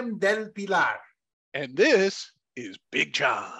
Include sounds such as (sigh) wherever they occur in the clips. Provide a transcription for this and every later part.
William Del Pilar. And this is Big John.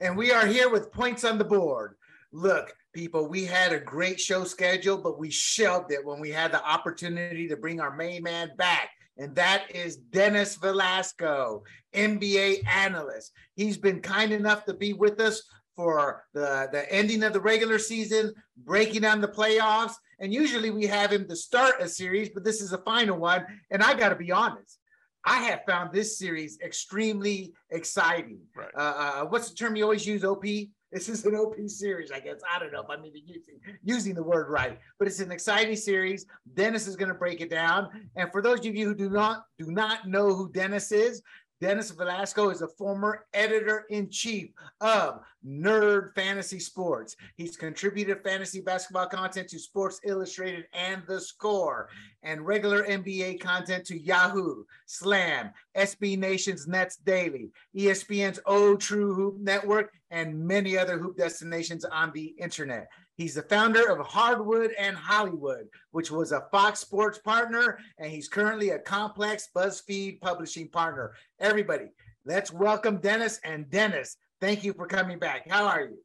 And we are here with points on the board. Look, people, we had a great show schedule, but we shelved it when we had the opportunity to bring our main man back. And that is Dennis Velasco, NBA analyst. He's been kind enough to be with us for the, the ending of the regular season, breaking down the playoffs. And usually we have him to start a series, but this is a final one. And I got to be honest, I have found this series extremely exciting. Right. Uh, uh, what's the term you always use, OP? This is an OP series, I guess. I don't know if I'm even using using the word right, but it's an exciting series. Dennis is going to break it down. And for those of you who do not do not know who Dennis is, Dennis Velasco is a former editor in chief of Nerd Fantasy Sports. He's contributed fantasy basketball content to Sports Illustrated and The Score, and regular NBA content to Yahoo, Slam, SB Nation's Nets Daily, ESPN's O True Hoop Network, and many other hoop destinations on the internet. He's the founder of Hardwood and Hollywood, which was a Fox Sports partner, and he's currently a Complex BuzzFeed publishing partner. Everybody, let's welcome Dennis. And Dennis, thank you for coming back. How are you?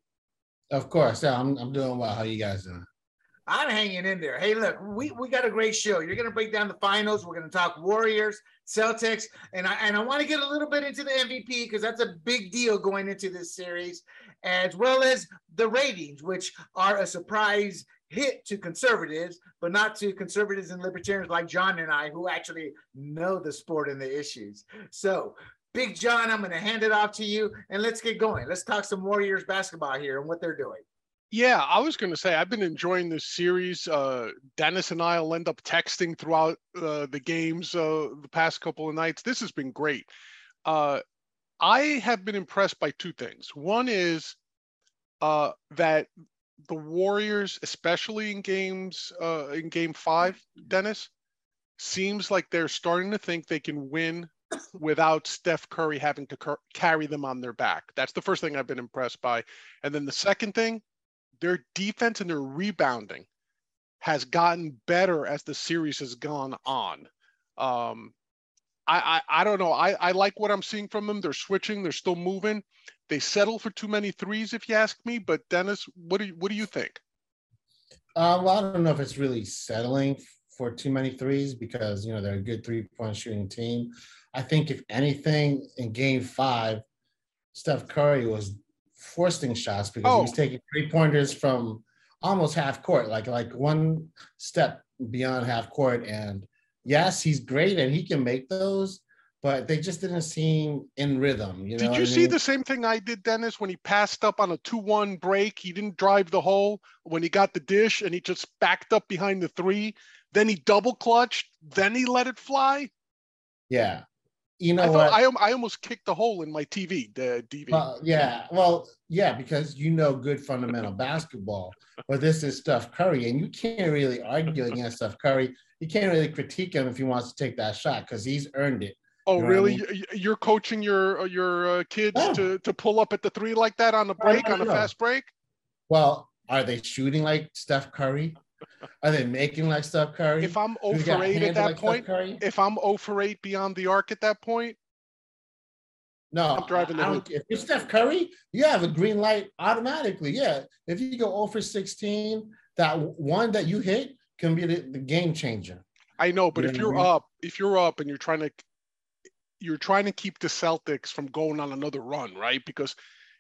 Of course, yeah, I'm, I'm doing well. How are you guys doing? I'm hanging in there. Hey, look, we, we got a great show. You're going to break down the finals. We're going to talk Warriors, Celtics, and I and I want to get a little bit into the MVP because that's a big deal going into this series as well as the ratings, which are a surprise hit to conservatives, but not to conservatives and libertarians like John and I, who actually know the sport and the issues. So, Big John, I'm going to hand it off to you and let's get going. Let's talk some Warriors basketball here and what they're doing. Yeah, I was going to say I've been enjoying this series. Uh, Dennis and I will end up texting throughout uh, the games uh, the past couple of nights. This has been great. Uh, I have been impressed by two things. One is uh, that the Warriors, especially in games uh, in Game Five, Dennis, seems like they're starting to think they can win without Steph Curry having to carry them on their back. That's the first thing I've been impressed by. And then the second thing, their defense and their rebounding has gotten better as the series has gone on. Um, I, I, I don't know. I, I like what I'm seeing from them. They're switching. They're still moving. They settle for too many threes, if you ask me. But Dennis, what do you, what do you think? Uh, well, I don't know if it's really settling for too many threes because you know they're a good three point shooting team. I think if anything in Game Five, Steph Curry was forcing shots because oh. he was taking three pointers from almost half court, like like one step beyond half court, and yes, he's great and he can make those, but they just didn't seem in rhythm. You know did you see mean? the same thing I did, Dennis, when he passed up on a 2 1 break? He didn't drive the hole when he got the dish and he just backed up behind the three. Then he double clutched, then he let it fly. Yeah. You know I what? I, I almost kicked the hole in my TV, the DV. Uh, yeah. Well, yeah, because you know good fundamental (laughs) basketball. But this is Steph Curry, and you can't really argue against Steph Curry you can't really critique him if he wants to take that shot because he's earned it. Oh, you know really? I mean? You're coaching your your uh, kids oh. to to pull up at the three like that on the break on a fast break? Well, are they shooting like Steph Curry? Are they making like Steph Curry? If I'm 0 for 8 at that like point, if I'm 0 for 8 beyond the arc at that point, no, I'm driving the If you're Steph Curry, you have a green light automatically. Yeah. If you go 0 for 16, that one that you hit, can be the, the game changer. I know, but you if know you're I mean? up, if you're up and you're trying to you're trying to keep the Celtics from going on another run, right? Because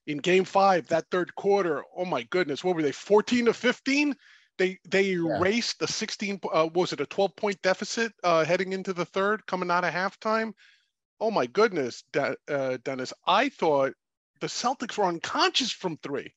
in game five, that third quarter, oh my goodness, what were they, 14 to 15? They they erased yeah. the 16, uh, was it a 12 point deficit uh, heading into the third, coming out of halftime? Oh my goodness, De- uh, Dennis, I thought the Celtics were unconscious from three.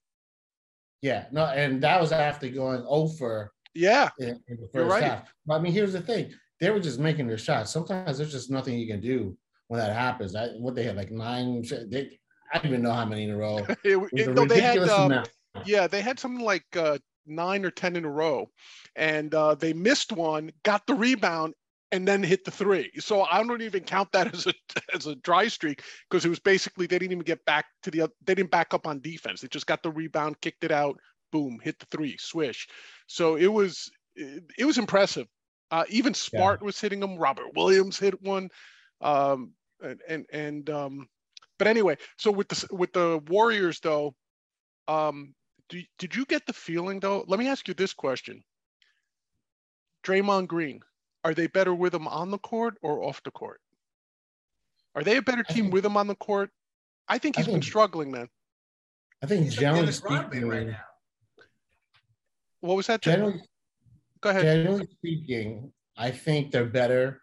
Yeah, no, and that was after going over yeah. In, in the first right. half. But I mean, here's the thing: they were just making their shots. Sometimes there's just nothing you can do when that happens. I, what they had like nine. They, I don't even know how many in a row. (laughs) it, it, no, they had, uh, yeah, they had something like uh, nine or ten in a row, and uh, they missed one, got the rebound, and then hit the three. So I don't even count that (laughs) as a as a dry streak because it was basically they didn't even get back to the they didn't back up on defense. They just got the rebound, kicked it out, boom, hit the three, swish. So it was it, it was impressive. Uh, even Smart yeah. was hitting them. Robert Williams hit one. Um, and and, and um, but anyway, so with the with the Warriors though, um, do, did you get the feeling though? Let me ask you this question: Draymond Green, are they better with him on the court or off the court? Are they a better team think, with him on the court? I think he's I think, been struggling, man. I think he's generally speaking, right now. What was that? Generally, Go ahead. Generally speaking, I think they're better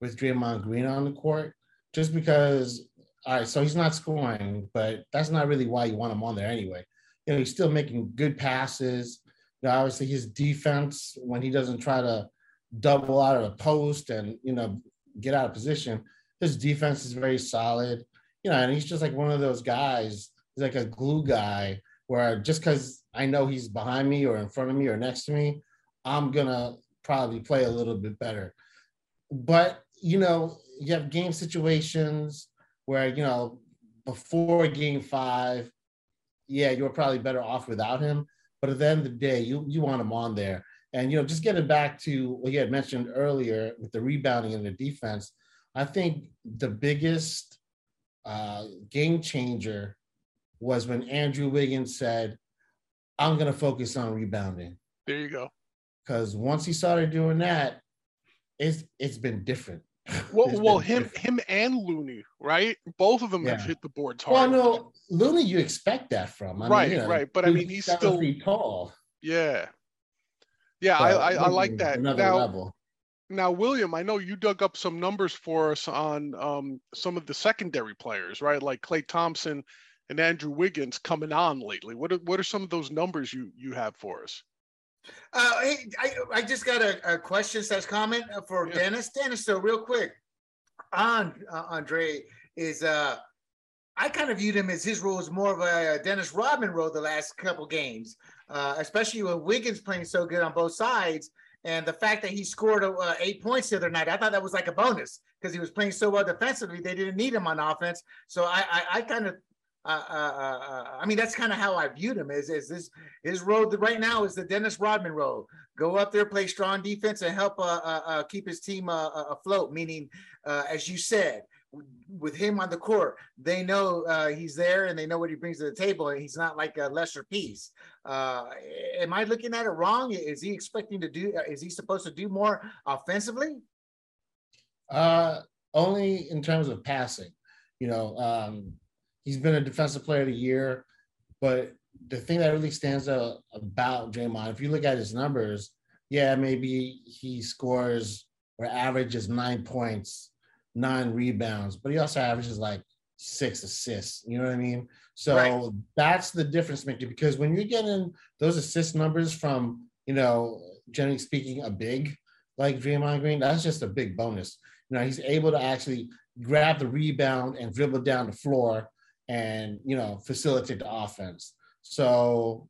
with Draymond Green on the court, just because. All right, so he's not scoring, but that's not really why you want him on there anyway. You know, he's still making good passes. You know, obviously his defense when he doesn't try to double out of the post and you know get out of position, his defense is very solid. You know, and he's just like one of those guys. He's like a glue guy where just because I know he's behind me or in front of me or next to me, I'm gonna probably play a little bit better. But you know, you have game situations where you know before game five, yeah, you're probably better off without him. But at the end of the day, you you want him on there. And you know, just getting back to what you had mentioned earlier with the rebounding and the defense, I think the biggest uh, game changer was when Andrew Wiggins said, "I'm going to focus on rebounding." There you go because once he started doing that, it's it's been different. Well, well, him different. him and Looney, right? Both of them yeah. have hit the boards hard. Well, no, Looney, you expect that from. I right, mean, you know, right. But I mean, he's still tall. Yeah, yeah, I, I, I like that. Now, level. now, William, I know you dug up some numbers for us on um, some of the secondary players, right? Like Klay Thompson and Andrew Wiggins coming on lately. What are, what are some of those numbers you you have for us? Uh, hey, I, I just got a, a question slash comment for yeah. Dennis. Dennis, so real quick, on uh, Andre is uh, I kind of viewed him as his role is more of a Dennis Rodman role the last couple games, uh, especially with Wiggins playing so good on both sides. And the fact that he scored uh, eight points the other night, I thought that was like a bonus because he was playing so well defensively. They didn't need him on offense. So I, I, I kind of uh, uh, uh, I mean, that's kind of how I viewed him. Is is this his road right now is the Dennis Rodman road? Go up there, play strong defense, and help uh, uh, uh keep his team afloat. Meaning, as you said, with him on the court, they know he's there and they know what he brings to the table, and he's not like a lesser piece. am I looking at it wrong? Is he expecting to do? Is he supposed to do more offensively? Uh, only in terms of passing. You know, um, He's been a defensive player of the year, but the thing that really stands out about Draymond, if you look at his numbers, yeah, maybe he scores or averages nine points, nine rebounds, but he also averages like six assists. You know what I mean? So right. that's the difference maker because when you're getting those assist numbers from, you know, generally speaking, a big like Draymond Green, that's just a big bonus. You know, he's able to actually grab the rebound and dribble down the floor and you know facilitate the offense. So,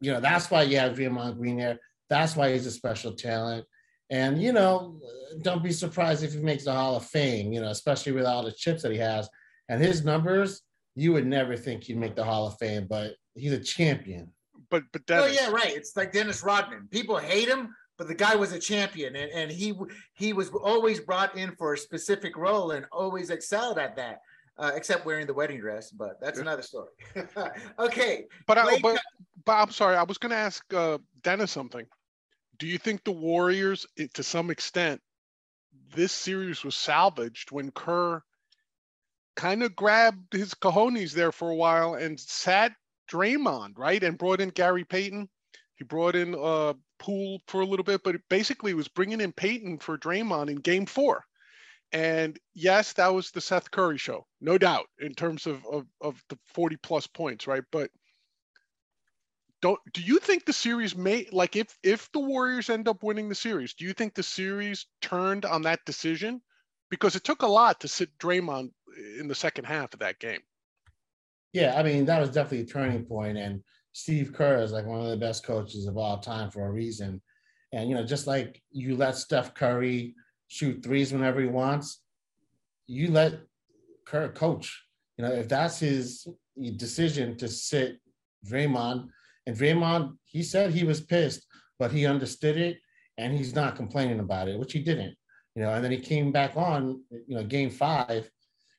you know that's why you have Draymond Green there. That's why he's a special talent. And you know, don't be surprised if he makes the Hall of Fame. You know, especially with all the chips that he has and his numbers. You would never think he'd make the Hall of Fame, but he's a champion. But but Dennis, oh yeah, right. It's like Dennis Rodman. People hate him, but the guy was a champion, and, and he he was always brought in for a specific role and always excelled at that uh, except wearing the wedding dress, but that's another story. (laughs) okay. But, I, but, but I'm sorry, I was going to ask uh, Dennis something. Do you think the Warriors, to some extent, this series was salvaged when Kerr kind of grabbed his cojones there for a while and sat Draymond, right? And brought in Gary Payton. He brought in uh, Poole for a little bit, but basically was bringing in Payton for Draymond in game four. And yes, that was the Steph Curry show, no doubt, in terms of, of, of the 40 plus points, right? But don't do you think the series may like if if the Warriors end up winning the series, do you think the series turned on that decision? Because it took a lot to sit Draymond in the second half of that game. Yeah, I mean, that was definitely a turning point. And Steve Kerr is like one of the best coaches of all time for a reason. And you know, just like you let Steph Curry shoot threes whenever he wants. You let Kerr coach. You know, if that's his decision to sit Draymond, and Draymond, he said he was pissed, but he understood it. and he's not complaining about it, which he didn't. You know, and then he came back on, you know, game five.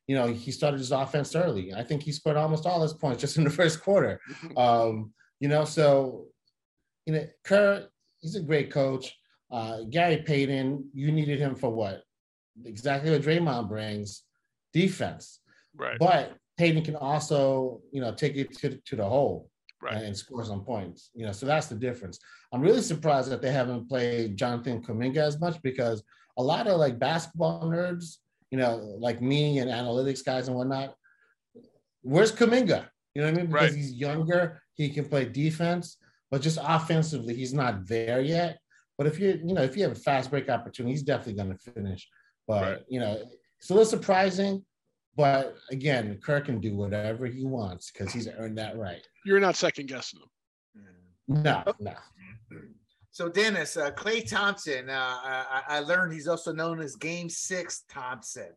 You know, he started his offense early. I think he scored almost all his points (laughs) just in the first quarter. (laughs) Um, you know, so you know, Kerr, he's a great coach. Uh, Gary Payton, you needed him for what? Exactly what Draymond brings, defense. Right. But Payton can also, you know, take it to, to the hole Right. and score some points. You know, so that's the difference. I'm really surprised that they haven't played Jonathan Kuminga as much because a lot of like basketball nerds, you know, like me and analytics guys and whatnot, where's Kuminga? You know what I mean? Because Right. he's younger, he can play defense, but just offensively, he's not there yet. But if you, you know, if you have a fast break opportunity, he's definitely going to finish. But Right. you know, it's a little surprising. But again, Kerr can do whatever he wants because he's earned that right. You're not second guessing them. No, no. So Dennis, uh, Klay Thompson, uh, I, I learned he's also known as Game Six Thompson.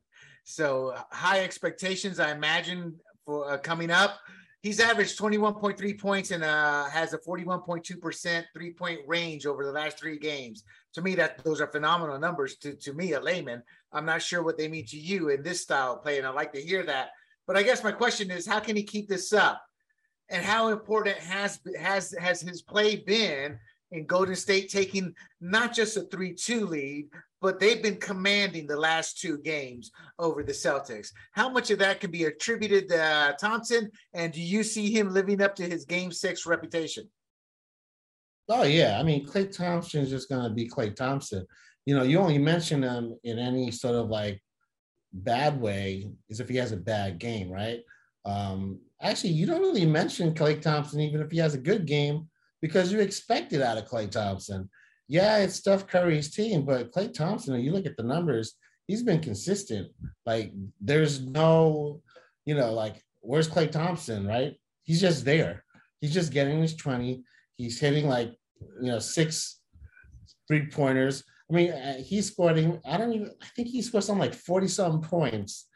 So high expectations, I imagine, for uh, coming up. He's averaged 21.3 points and uh, has a 41.2% three-point range over the last three games. To me, that those are phenomenal numbers. To to me, a layman, I'm not sure what they mean to you in this style of play, and I'd like to hear that. But I guess my question is, how can he keep this up? And how important has has has his play been in Golden State taking not just a 3-2 lead, but they've been commanding the last two games over the Celtics. How much of that can be attributed to uh, Thompson? And do you see him living up to his game six reputation? Oh yeah, I mean Klay Thompson is just gonna be Klay Thompson. You know, you only mention him in any sort of like bad way is if he has a bad game, right? Um, actually, you don't really mention Klay Thompson even if he has a good game because you expect it out of Klay Thompson. Yeah, it's Steph Curry's team, but Klay Thompson, you look at the numbers, he's been consistent. Like there's no, you know, like where's Klay Thompson, right? He's just there. He's just getting his 20. He's hitting like, you know, six three pointers. I mean, uh, he scored, I don't even, I think he scored something like 40 some points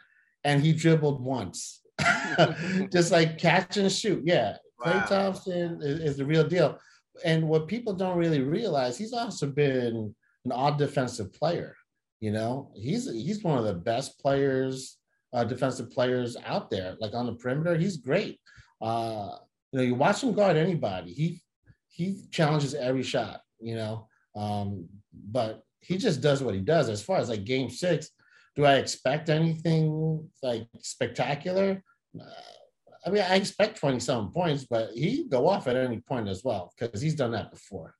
and he dribbled once. (laughs) just like catch and shoot. Yeah. Klay Thompson is, is the real deal. And what people don't really realize, he's also been an odd defensive player. You know, he's he's one of the best players, uh, defensive players out there. Like on the perimeter, he's great. Uh, you know, you watch him guard anybody. He he challenges every shot. You know, um, but he just does what he does. As far as like Game Six, do I expect anything like spectacular? Uh, I mean, I expect 27 points, but he go off at any point as well because he's done that before.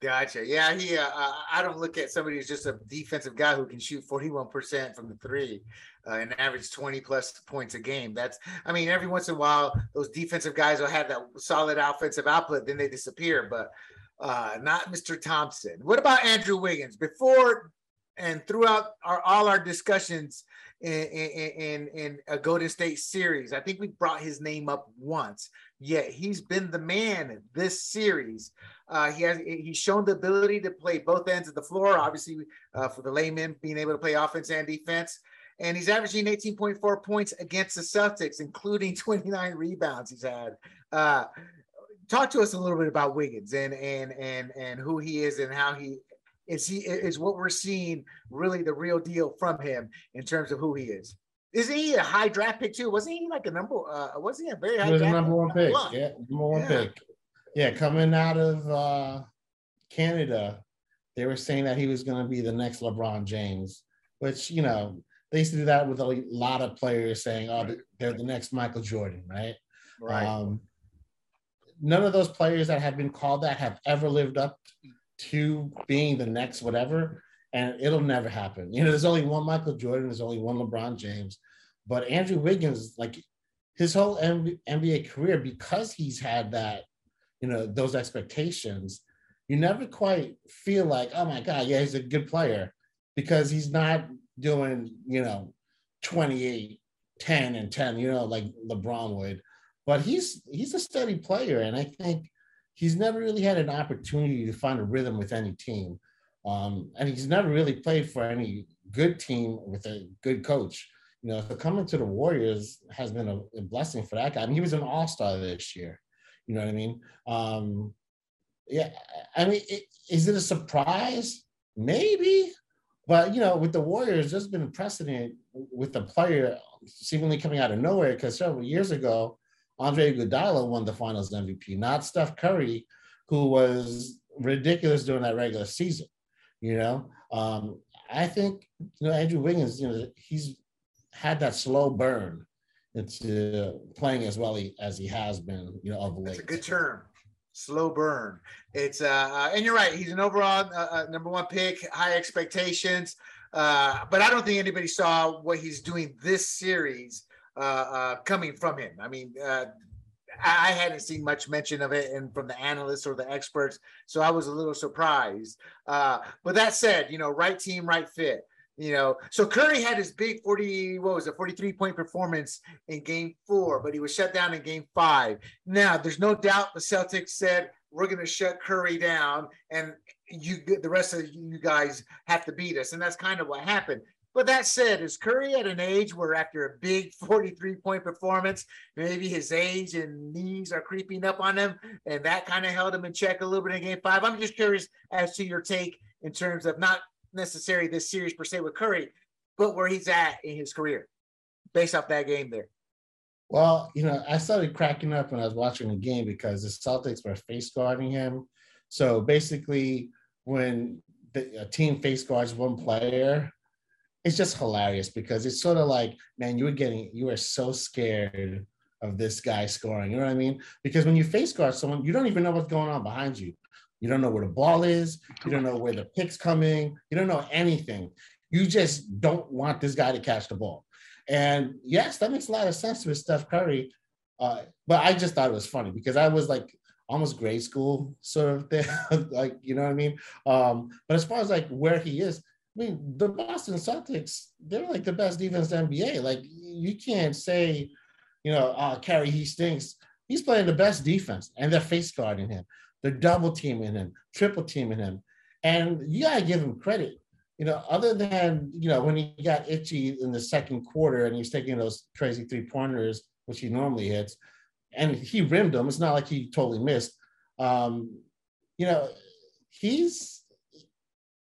Gotcha. Yeah, he. Uh, I don't look at somebody who's just a defensive guy who can shoot forty-one percent from the three, uh, and average twenty plus points a game. That's. I mean, every once in a while, those defensive guys will have that solid offensive output, then they disappear. But uh, not Mr. Thompson. What about Andrew Wiggins? Before and throughout our all our discussions in in, in, a Golden State series, I think we brought his name up once. Yet he's been the man this series. Uh, he has he's shown the ability to play both ends of the floor. Obviously, uh, for the layman, being able to play offense and defense, and he's averaging 18.4 points against the Celtics, including (laughs) 29 rebounds he's had. Uh, talk to us a little bit about Wiggins and and and and who he is and how he is. He is what we're seeing really the real deal from him in terms of who he is. Isn't he a high draft pick too? Wasn't he like a number? Uh, wasn't he a very high He was draft number one pick. One. Yeah, number one Yeah. pick. Yeah, coming out of uh, Canada, they were saying that he was going to be the next LeBron James, which, you know, they used to do that with a lot of players saying, oh, they're the next Michael Jordan, right? Right. Um, none of those players that have been called that have ever lived up to being the next whatever, and it'll never happen. You know, there's only one Michael Jordan, there's only one LeBron James, but Andrew Wiggins, like his whole NBA career, because he's had that, you know, those expectations, you never quite feel like, oh my God, yeah, he's a good player, because he's not doing, you know, 28, 10, and 10, you know, like LeBron would but he's he's a steady player, and I think he's never really had an opportunity to find a rhythm with any team, um, and he's never really played for any good team with a good coach. You know, so coming to the Warriors has been a, a blessing for that guy. I mean, he was an All Star this year. You know what I mean? Um, Yeah, I mean, it, is it a surprise? Maybe, but you know, with the Warriors, there's been a precedent with the player seemingly coming out of nowhere because several years ago, Andre Iguodala won the Finals MVP, not Steph Curry, who was ridiculous during that regular season. You know, um, I think you know Andrew Wiggins. You know, he's had that slow burn into playing as well as he has been. You know, of late. That's a good term. Slow burn. It's uh, uh and you're right. He's an overall uh, uh, number one pick, high expectations. Uh, but I don't think anybody saw what he's doing this series uh, uh, coming from him. I mean, uh, I hadn't seen much mention of it and from the analysts or the experts, so I was a little surprised. Uh, but that said, you know, right team, right fit. You know, so Curry had his big 40, what was it, 43 point performance in game four, but he was shut down in game five. Now, there's no doubt the Celtics said, we're going to shut Curry down and you the rest of you guys have to beat us. And that's kind of what happened. But that said, is Curry at an age where after a big (laughs) 43 point performance, maybe his age and knees are creeping up on him, and that kind of held him in check a little bit in game five? I'm just curious as to your take in terms of not necessarily this series per se with Curry, but where he's at in his career based off that game there. Well, you know, I started cracking up when I was watching the game because the Celtics were face guarding him. So basically, when the, a team face guards one player, it's just hilarious because it's sort of like, man, you were getting, you were so scared of this guy scoring. You know what I mean? Because when you face guard someone, you don't even know what's going on behind you. You don't know where the ball is. You don't know where the pick's coming. You don't know anything. You just don't want this guy to catch the ball. And yes, that makes a lot of sense with Steph Curry. Uh, but I just thought it was funny because I was like almost grade school sort of thing, (laughs) like you know what I mean. Um, but as far as like where he is, I mean, the Boston Celtics, they're like the best defense in the NBA. Like you can't say, you know, uh, Curry, he stinks. He's playing the best defense, and they're face guarding him. They're double teaming him, triple teaming him, and you gotta give him credit. You know, other than you know when he got itchy in the second quarter and he's taking those crazy three pointers, which he normally hits, and he rimmed them. It's not like he totally missed. Um, you know, he's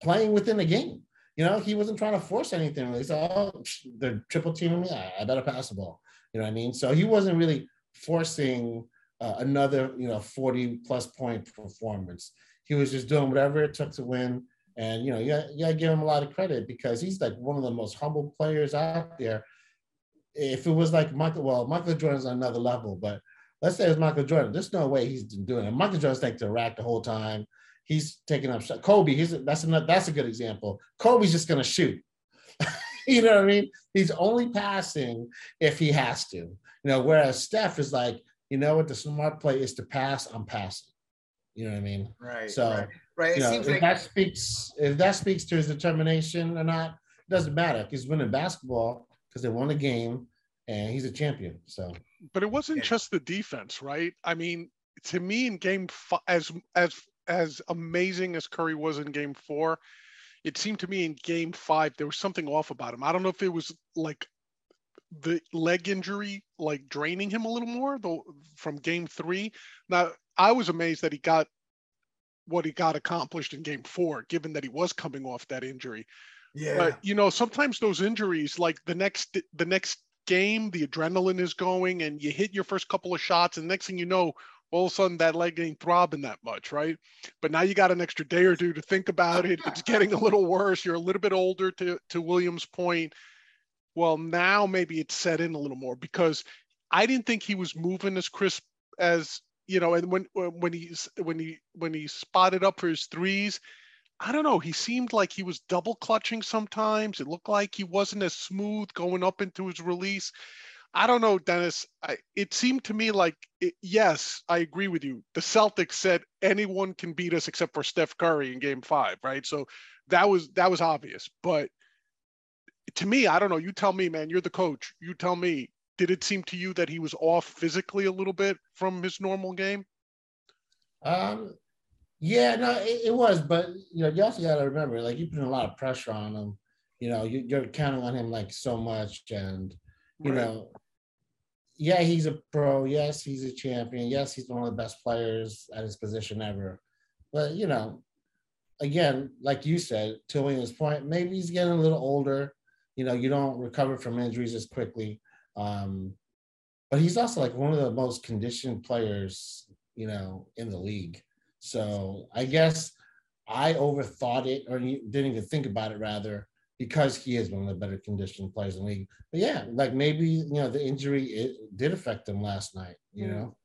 playing within the game. You know, he wasn't trying to force anything. Really. He said, "Oh, they're triple teaming me. I, better pass the ball." You know what I mean? So he wasn't really forcing uh, another, you know, forty plus point performance. He was just doing whatever it took to win. And you know, you got, you got to give him a lot of credit because he's like one of the most humble players out there. If it was like Michael, well, Michael Jordan's on another level, but let's say it's Michael Jordan. There's no way he's doing it. Michael Jordan's like the rack the whole time he's taking up shot. Kobe, he's that's a, that's a good example. Kobe's just gonna shoot. (laughs) you know what I mean? He's only passing if he has to. You know, whereas Steph is like, you know what, the smart play is to pass. I'm passing. You know what I mean? Right. So right. right. You know, if like- that speaks if that speaks to his determination or not, it doesn't matter. He's winning basketball because they won a game and he's a champion. So but it wasn't yeah. just the defense, right? I mean, to me in game five, as as as amazing as Curry was in game four, it seemed to me in game five there was something off about him. I don't know if it was like the leg injury like draining him a little more though from game three. Now I was amazed that he got what he got accomplished in game four, given that he was coming off that injury. Yeah. But you know, sometimes those injuries, like the next the next game, the adrenaline is going and you hit your first couple of shots, and next thing you know, all of a sudden that leg ain't throbbing that much, right? But now you got an extra day or two to think about it. It's getting a little worse. You're a little bit older to, to Williams' point. Well, now maybe it's set in a little more because I didn't think he was moving as crisp as you know. And when when he's when he when he spotted up for his threes, I don't know. He seemed like he was double clutching sometimes. It looked like he wasn't as smooth going up into his release. I don't know, Dennis. I, it seemed to me like, it, yes, I agree with you. The Celtics said anyone can beat us except for Steph Curry in Game Five, right? So that was that was obvious. But to me, I don't know. You tell me, man. You're the coach. You tell me. Did it seem to you that he was off physically a little bit from his normal game? Um, yeah, no, it, it was. But you know, you also got to remember, like you put a lot of pressure on him. You know, you, you're counting on him like so much, and you right. know yeah, he's a pro. Yes, he's a champion. Yes, he's one of the best players at his position ever. but you know, again, like you said, to William's point, maybe he's getting a little older. You know, you don't recover from injuries as quickly. Um, but he's also like one of the most conditioned players, you know, in the league. So I guess I overthought it or didn't even think about it rather because he is one of the better conditioned players in the league. But yeah, like maybe you know the injury it did affect him last night. You know.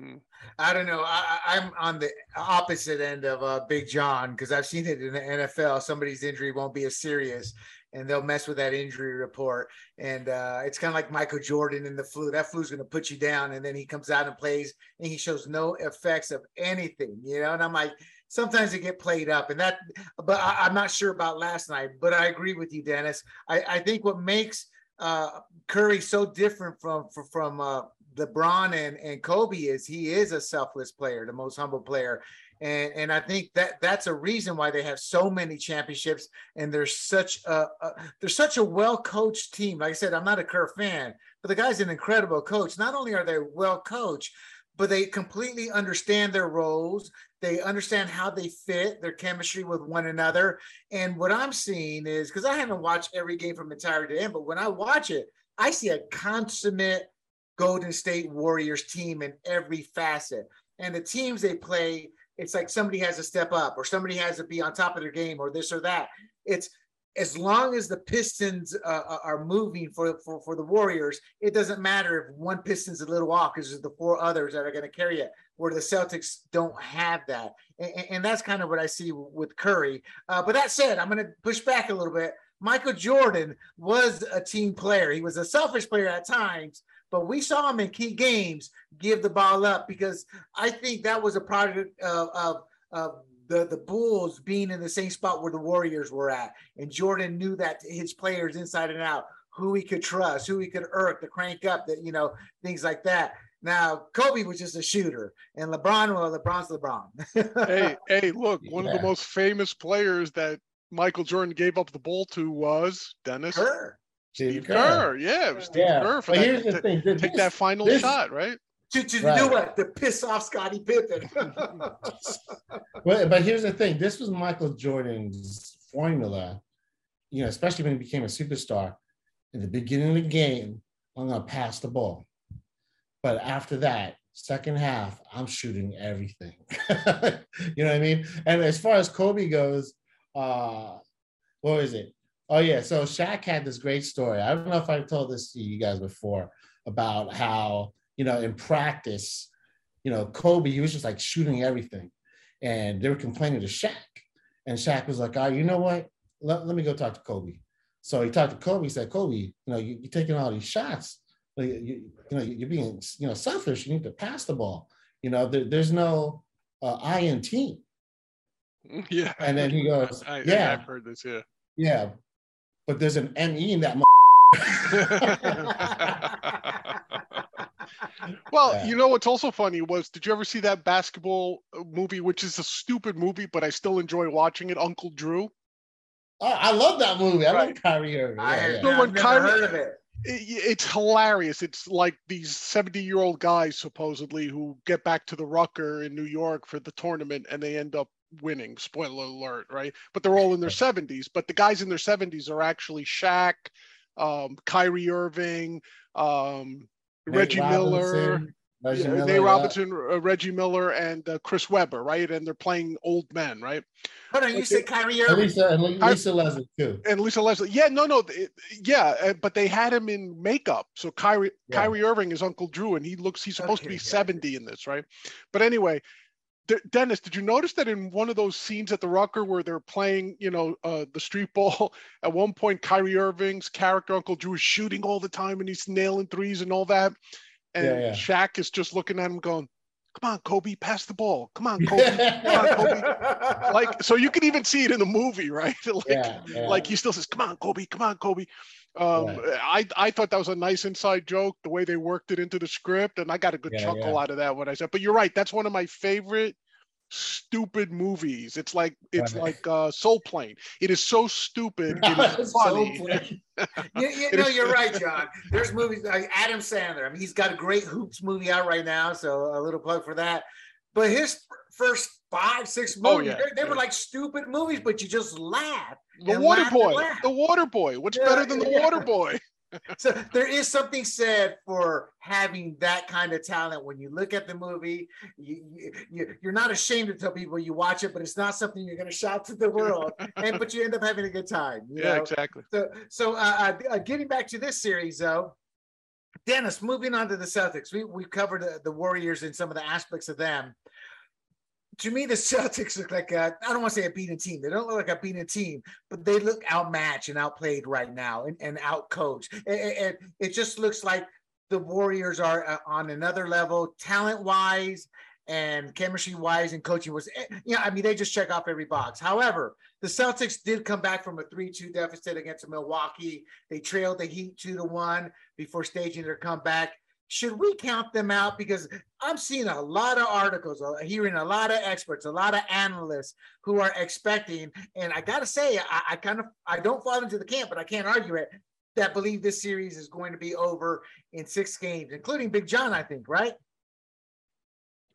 Hmm. I don't know. I, am on the opposite end of uh, Big John because I've seen it in the NFL. Somebody's injury won't be as serious, and they'll mess with that injury report. And uh, it's kind of like Michael Jordan in the flu. That flu's going to put you down, and then he comes out and plays, and he shows no effects of anything. You know, and I'm like, sometimes they get played up, and that. But I, am not sure about last night. But I agree with you, Dennis. I, I think what makes uh, Curry so different from from, from uh, LeBron and, and Kobe is he is a selfless player, the most humble player. And, and I think that that's a reason why they have so many championships and they're such a, a they're such a well coached team. Like I said, I'm not a Kerr fan, but the guy's an incredible coach. Not only are they well coached, but they completely understand their roles. They understand how they fit, their chemistry with one another. And what I'm seeing is because I haven't watched every game from entire to end, but when I watch it, I see a consummate Golden State Warriors team in every facet. And the teams they play, it's like somebody has to step up or somebody has to be on top of their game or this or that. It's as long as the Pistons uh, uh, are moving for, for, for the Warriors, it doesn't matter if one Piston's a little off because there's the four others that are going to carry it. Where the Celtics don't have that, and, and that's kind of what I see with Curry. Uh, but that said, I'm going to push back a little bit. Michael Jordan was a team player. He was a selfish player at times, but we saw him in key games give the ball up because I think that was a product of, of, of the, the Bulls being in the same spot where the Warriors were at. And Jordan knew that his players inside and out, who he could trust, who he could irk to crank up, that you know, things like that. Now, Kobe was just a shooter, and LeBron, well, LeBron's LeBron. (laughs) hey, hey, look, one yeah. of the most famous players that Michael Jordan gave up the ball to was Dennis. Kerr. Steve Kerr. Kerr. Yeah, it was Steve yeah. Kerr for but that, here's the thing. take that final this, shot, right? To, to right. do what? To piss off Scottie Pippen. (laughs) but, but here's the thing. This was Michael Jordan's formula, you know, especially when he became a superstar. In the beginning of the game, I'm going to pass the ball. But after that, second half, I'm shooting everything. (laughs) you know what I mean? And as far as Kobe goes, uh, what was it? Oh yeah, so Shaq had this great story. I don't know if I've told this to you guys before about how you know in practice, you know Kobe he was just like shooting everything, and they were complaining to Shaq, and Shaq was like, all right, you know what? Let, let me go talk to Kobe." So he talked to Kobe. He said, "Kobe, you know you, are taking all these shots. You, you, you, know you're being you know selfish. You need to pass the ball. You know there, there's no uh, I in team." (laughs) Yeah. And then he goes, I, "Yeah, I've heard this. Yeah. Yeah, but there's an ME in that. (laughs) (laughs) well, yeah. you know what's also funny was did you ever see that basketball uh, movie, which is a stupid movie, but I still enjoy watching it, Uncle Drew? Oh, I love that movie. I right. love Kyrie Irving. Yeah, yeah. So when Kyrie, heard of it. it. It's hilarious. It's like these 70 year old guys supposedly who get back to the Rucker in New York for the tournament and they end up winning. Spoiler alert, right? But they're all in their (laughs) 70s. But the guys in their 70s are actually Shaq, um, Kyrie Irving, um, Reggie Miller. Reggie yeah, Miller, Nate Robinson, yeah. uh, Reggie Miller, and uh, Chris Webber, right? And they're playing old men, right? Hold on, you said Kyrie Irving. Lisa, and Lisa Leslie too. And Lisa Leslie, yeah, no, no, it, yeah, uh, but they had him in makeup. So Kyrie, yeah. Kyrie Irving is Uncle Drew, and he looks, he's supposed okay, to be seventy in this, right? But anyway, D- Dennis, did you notice that in one of those scenes at the Rucker where they're playing, you know, uh, the street (laughs) ball, at one point Kyrie Irving's character Uncle Drew is shooting all the time and he's nailing threes and all that, and yeah, yeah. Shaq is just looking at him going, "Come on, Kobe, pass the ball. Come on, Kobe. (laughs) Come on, Kobe." like so, you can even see it in the movie, (laughs) right? like, yeah, like he still says, "Come on, Kobe. Come on, Kobe." Um, I I thought that was a nice inside joke the way they worked it into the script, and I got a good yeah, chuckle yeah. out of that when I said. But you're right, that's one of my favorite stupid movies. It's like it's right. like uh, Soul Plane. It is so stupid. It is (laughs) funny. (laughs) you, you know, you're right, John. There's movies like Adam Sandler. I mean, he's got a great hoops movie out right now, so a little plug for that. But his first five, six movies, yeah, they, they were like stupid movies, but you just laugh. The Water laugh Boy. The Water Boy. What's Yeah, better than the yeah. Water Boy? (laughs) So there is something said for having that kind of talent. When you look at the movie, you, you, you- you're not ashamed to tell people you watch it, but it's not something you're going to shout to the world. (laughs) and but you end up having a good time. you Yeah, know? exactly. So, so uh, uh, getting back to this series, though, Dennis, moving on to the Celtics, we we covered the, the Warriors and some of the aspects of them. To me, the Celtics look like I don't want to say a beaten team. They don't look like a beaten team, but they look outmatched and outplayed right now and, and outcoached. And, it just looks like the Warriors are uh, on another level, talent wise and chemistry wise and coaching was, yeah, I mean, they just check off every box. However, the Celtics did come back from a 3-2 deficit against Milwaukee. They trailed the Heat 2 to 1 before staging their comeback. Should we count them out? Because I'm seeing a lot of articles, uh, hearing a lot of experts, a lot of analysts who are expecting, and I gotta say, I, I kind of I don't fall into the camp, but I can't argue it, that believe this series is going to be over in six games, including Big John, I think, right?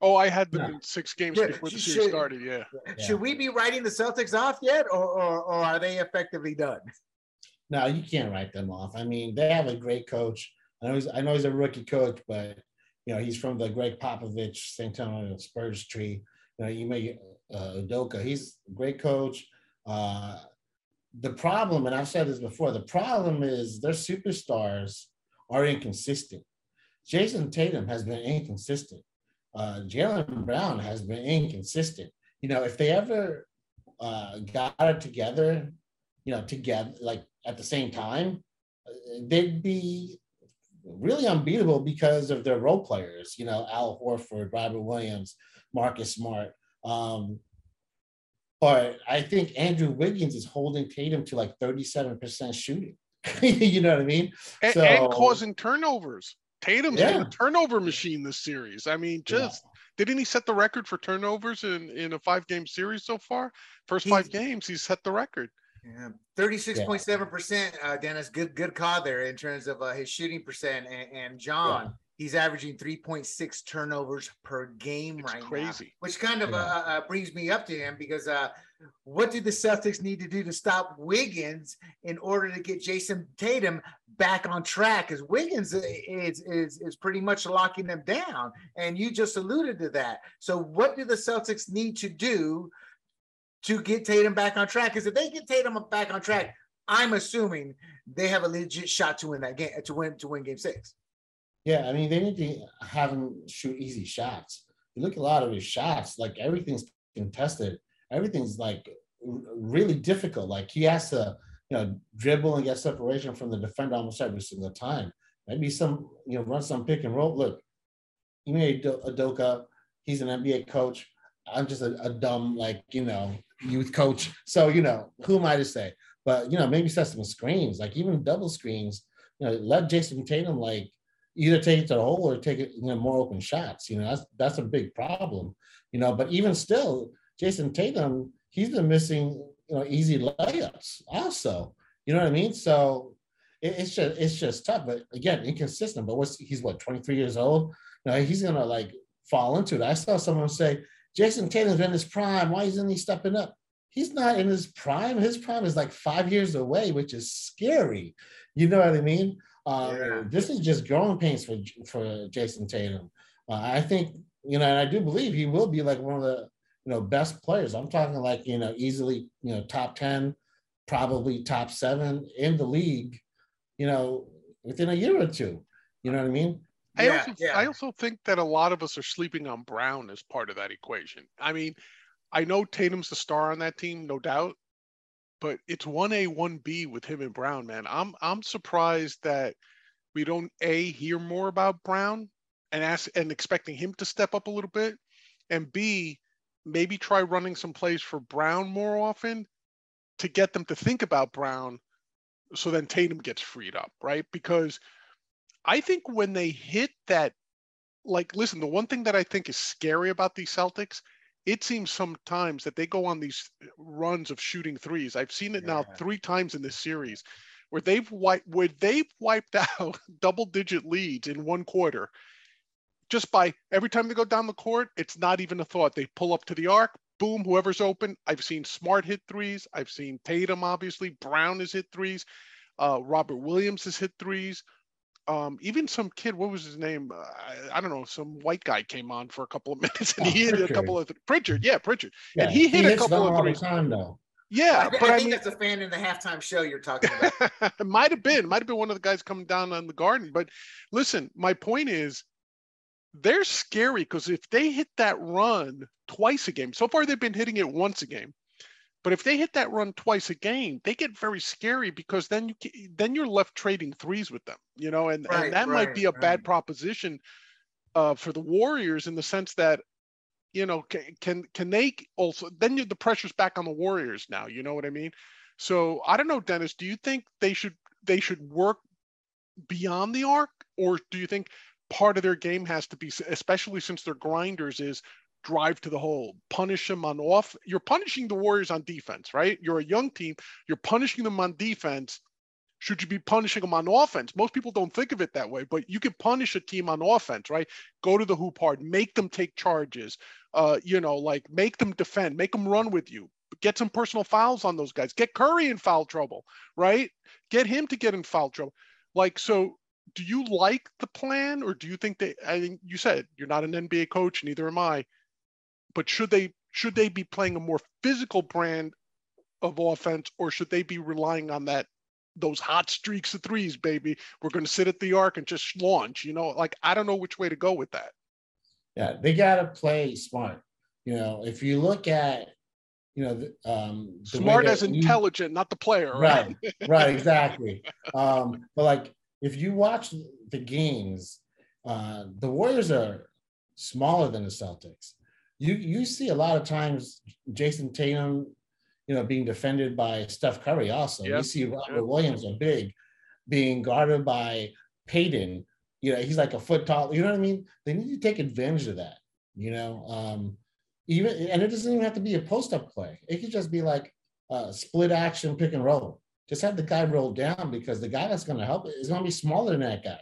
Oh, I had them Yeah. in six games Yeah, before the should- series started. Yeah. Should we be writing the Celtics off yet, or, or, or are they effectively done? No, you can't write them off. I mean, they have a great coach. I know he's, I know he's a rookie coach, but you know he's from the Gregg Popovich San Antonio Spurs tree. You know, you may uh, Udoka. He's a great coach. Uh, the problem, and I've said this before, the problem is their superstars are inconsistent. Jayson Tatum has been inconsistent. Uh, Jaylen Brown has been inconsistent. You know, if they ever uh, got it together, you know, together like at the same time, uh, they'd be really unbeatable because of their role players. You know, Al Horford, Robert Williams, Marcus Smart. Um, but I think Andrew Wiggins is holding Tatum to like 37% shooting. (laughs) you know what I mean? And, So- and causing turnovers. Tatum's been a turnover machine this series. I mean, Yeah. just didn't he set the record for turnovers in, in a five game series so far? First He's- five games, he's set the record. Yeah, thirty-six point seven percent, uh, Dennis. Good, good call there in terms of uh, his shooting percent. And, and John, he's averaging three point six turnovers per game It's right now, which kind of Yeah. uh, uh, brings me up to him because uh, what do the Celtics need to do to stop Wiggins in order to get Jayson Tatum back on track? Because Wiggins is, is is pretty much locking them down, and you just alluded to that. So, what do the Celtics need to do? To get Tatum back on track. Because if they get Tatum back on track, I'm assuming they have a legit shot to win that game to win to win game six. Yeah, I mean, they need to have him shoot easy shots. You look at a lot of his shots, like everything's contested. Everything's like really difficult. Like he has to, you know, dribble and get separation from the defender almost every single time. Maybe some, you know, run some pick and roll. Look, you made Udoka. He's an NBA coach. I'm just a, a dumb, like, you know, youth coach. So, you know, who am I to say? But, you know, maybe set some screens, like even double screens, you know, let Jayson Tatum, like, either take it to the hole or take it, you know, more open shots. You know, that's that's a big problem. You know, but even still, Jayson Tatum, he's been missing, you know, easy layups also. You know what I mean? So it, it's just it's just tough. But again, inconsistent. But what's he's what 23 years old? You know, he's gonna like fall into it. I saw someone say, Jayson Tatum's in his prime. Why isn't he stepping up? He's not in his prime. His prime is like five years away, which is scary. You know what I mean? Uh, Yeah. This is just growing pains for for Jayson Tatum. Uh, I think you know, and I do believe he will be like one of the you know best players. I'm talking like you know easily you know top ten, probably top seven in the league. You know, within a year or two. You know what I mean? I Yeah, also yeah. I also think that a lot of us are sleeping on Brown as part of that equation. I mean, I know Tatum's the star on that team, no doubt, but it's one A, one B with him and Brown, man. I'm I'm surprised that we don't A hear more about Brown and ask and expecting him to step up a little bit. And B, maybe try running some plays for Brown more often to get them to think about Brown so then Tatum gets freed up, right? Because I think when they hit that, like, listen, the one thing that I think is scary about these Celtics, it seems sometimes that they go on these runs of shooting threes. I've seen it now three times in this series where they've wiped where they've wiped (laughs) out double digit leads in one quarter. just by every time they go down the court, it's not even a thought. They pull up to the arc, boom, whoever's open. I've seen Smart hit threes. I've seen Tatum, obviously. Brown has hit threes. Uh, Robert Williams has hit threes. Um, even some kid, what was his name? Uh, I, I, don't know. Some white guy came on for a couple of (laughs) minutes and oh, he hit Pritchard. a couple of th- Pritchard. Yeah, Pritchard. Yeah, and he hit he a couple of threes. Time, though. Yeah, I, but I, I think mean, that's a fan in the halftime show you're talking about. (laughs) it might have been, might have been one of the guys coming down on the garden. But listen, my point is, they're scary because if they hit that run twice a game, so far they've been hitting it once a game. But if they hit that run twice a game, they get very scary because then you then you're left trading threes with them, you know, and, right, and that right, might be a right. bad proposition uh, for the Warriors in the sense that you know, can can, can they also then the pressure's back on the Warriors now. You know what I mean? So I don't know, Dennis. Do you think they should they should work beyond the arc, or do you think part of their game has to be, especially since they're grinders, is drive to the hole, punish them on off. You're punishing the Warriors on defense, right? You're a young team. You're punishing them on defense should you be punishing them on offense? Most people don't think of it that way, but you can punish a team on offense, right? Go to the hoop hard, make them take charges, uh, you know, like make them defend, make them run with you, get some personal fouls on those guys, get Curry in foul trouble, right? Get him to get in foul trouble. Like, so do you like the plan or do you think they, I think you said you're not an NBA coach, neither am I, but should they, should they be playing a more physical brand of offense or should they be relying on that those hot streaks of threes, baby. We're going to sit at the arc and just launch. You know, like I don't know which way to go with that. Yeah, they got to play smart. You know, if you look at, you know, um, smart as intelligent, not the player. Right, right, right (laughs) exactly. um, but like, if you watch the games, uh, the Warriors are smaller than the Celtics. You you see a lot of times Jayson Tatum you know, being defended by Steph Curry also. Yep. We see Robert yep. Williams, a big, being guarded by Payton. You know, he's like a foot tall. You know what I mean? They need to take advantage of that. You know, um, even and it doesn't even have to be a post up play. It could just be like a split action pick and roll. Just have the guy roll down because the guy that's going to help is going to be smaller than that guy.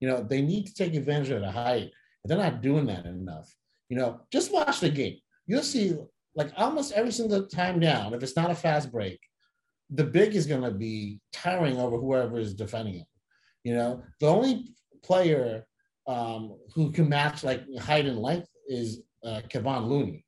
You know, they need to take advantage of the height. They're not doing that enough. You know, just watch the game. You'll see like almost every single time down, if it's not a fast break, the big is going to be towering over whoever is defending it. You know, the only player um, who can match like height and length is uh, Kevon Looney.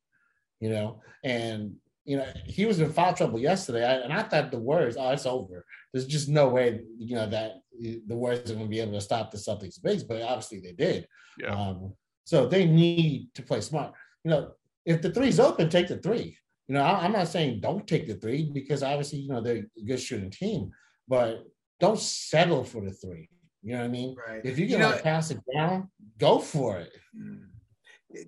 You know, and you know he was in foul trouble yesterday, and I thought the Warriors, oh, it's over. There's just no way, you know, that the Warriors are going to be able to stop the Celtics bigs, but obviously they did. Yeah. Um, so they need to play smart. You know, if the three's open, take the three. You know, I, am not saying don't take the three because obviously, you know, they're a good shooting team, but don't settle for the three. You know what I mean? Right. If you can you know, like pass it down, go for it. Mm.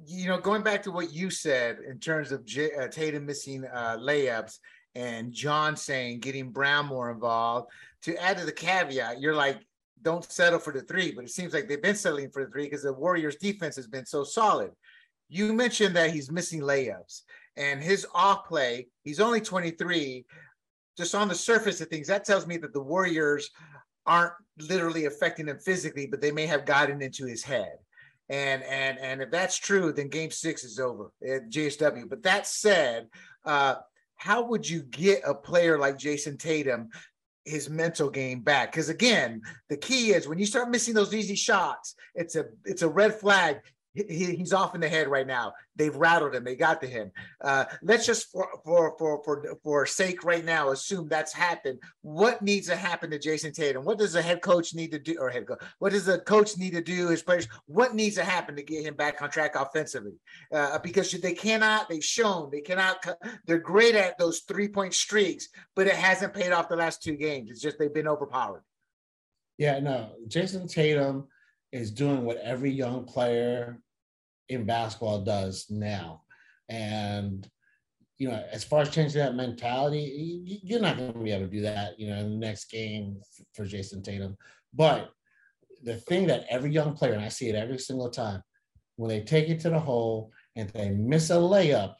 You know, going back to what you said in terms of J- uh, Tatum missing uh, layups and John saying getting Brown more involved, to add to the caveat, you're like, don't settle for the three, but it seems like they've been settling for the three because the Warriors defense has been so solid you mentioned that he's missing layups and his off play, he's only 23. Just on the surface of things, that tells me that the Warriors aren't literally affecting him physically, but they may have gotten into his head. And and and if that's true, then game six is over at JSW. But that said, uh, how would you get a player like Jayson Tatum his mental game back. Because again the key is when you start missing those easy shots it's a it's a red flag he, he's off in the head right now. They've rattled him. They got to him. Uh, let's just for for for for for sake right now assume that's happened. What needs to happen to Jayson Tatum? What does the head coach need to do? Or head coach? What does the coach need to do? His players. What needs to happen to get him back on track offensively? Uh, because they cannot. They've shown they cannot. They're great at those three point streaks, but it hasn't paid off the last two games. It's just they've been overpowered. Yeah, no. Jayson Tatum is doing what every young player in basketball does now. And, you know, as far as changing that mentality, you're not going to be able to do that, you know, in the next game for Jayson Tatum. But the thing that every young player, and I see it every single time, when they take it to the hole and they miss a layup,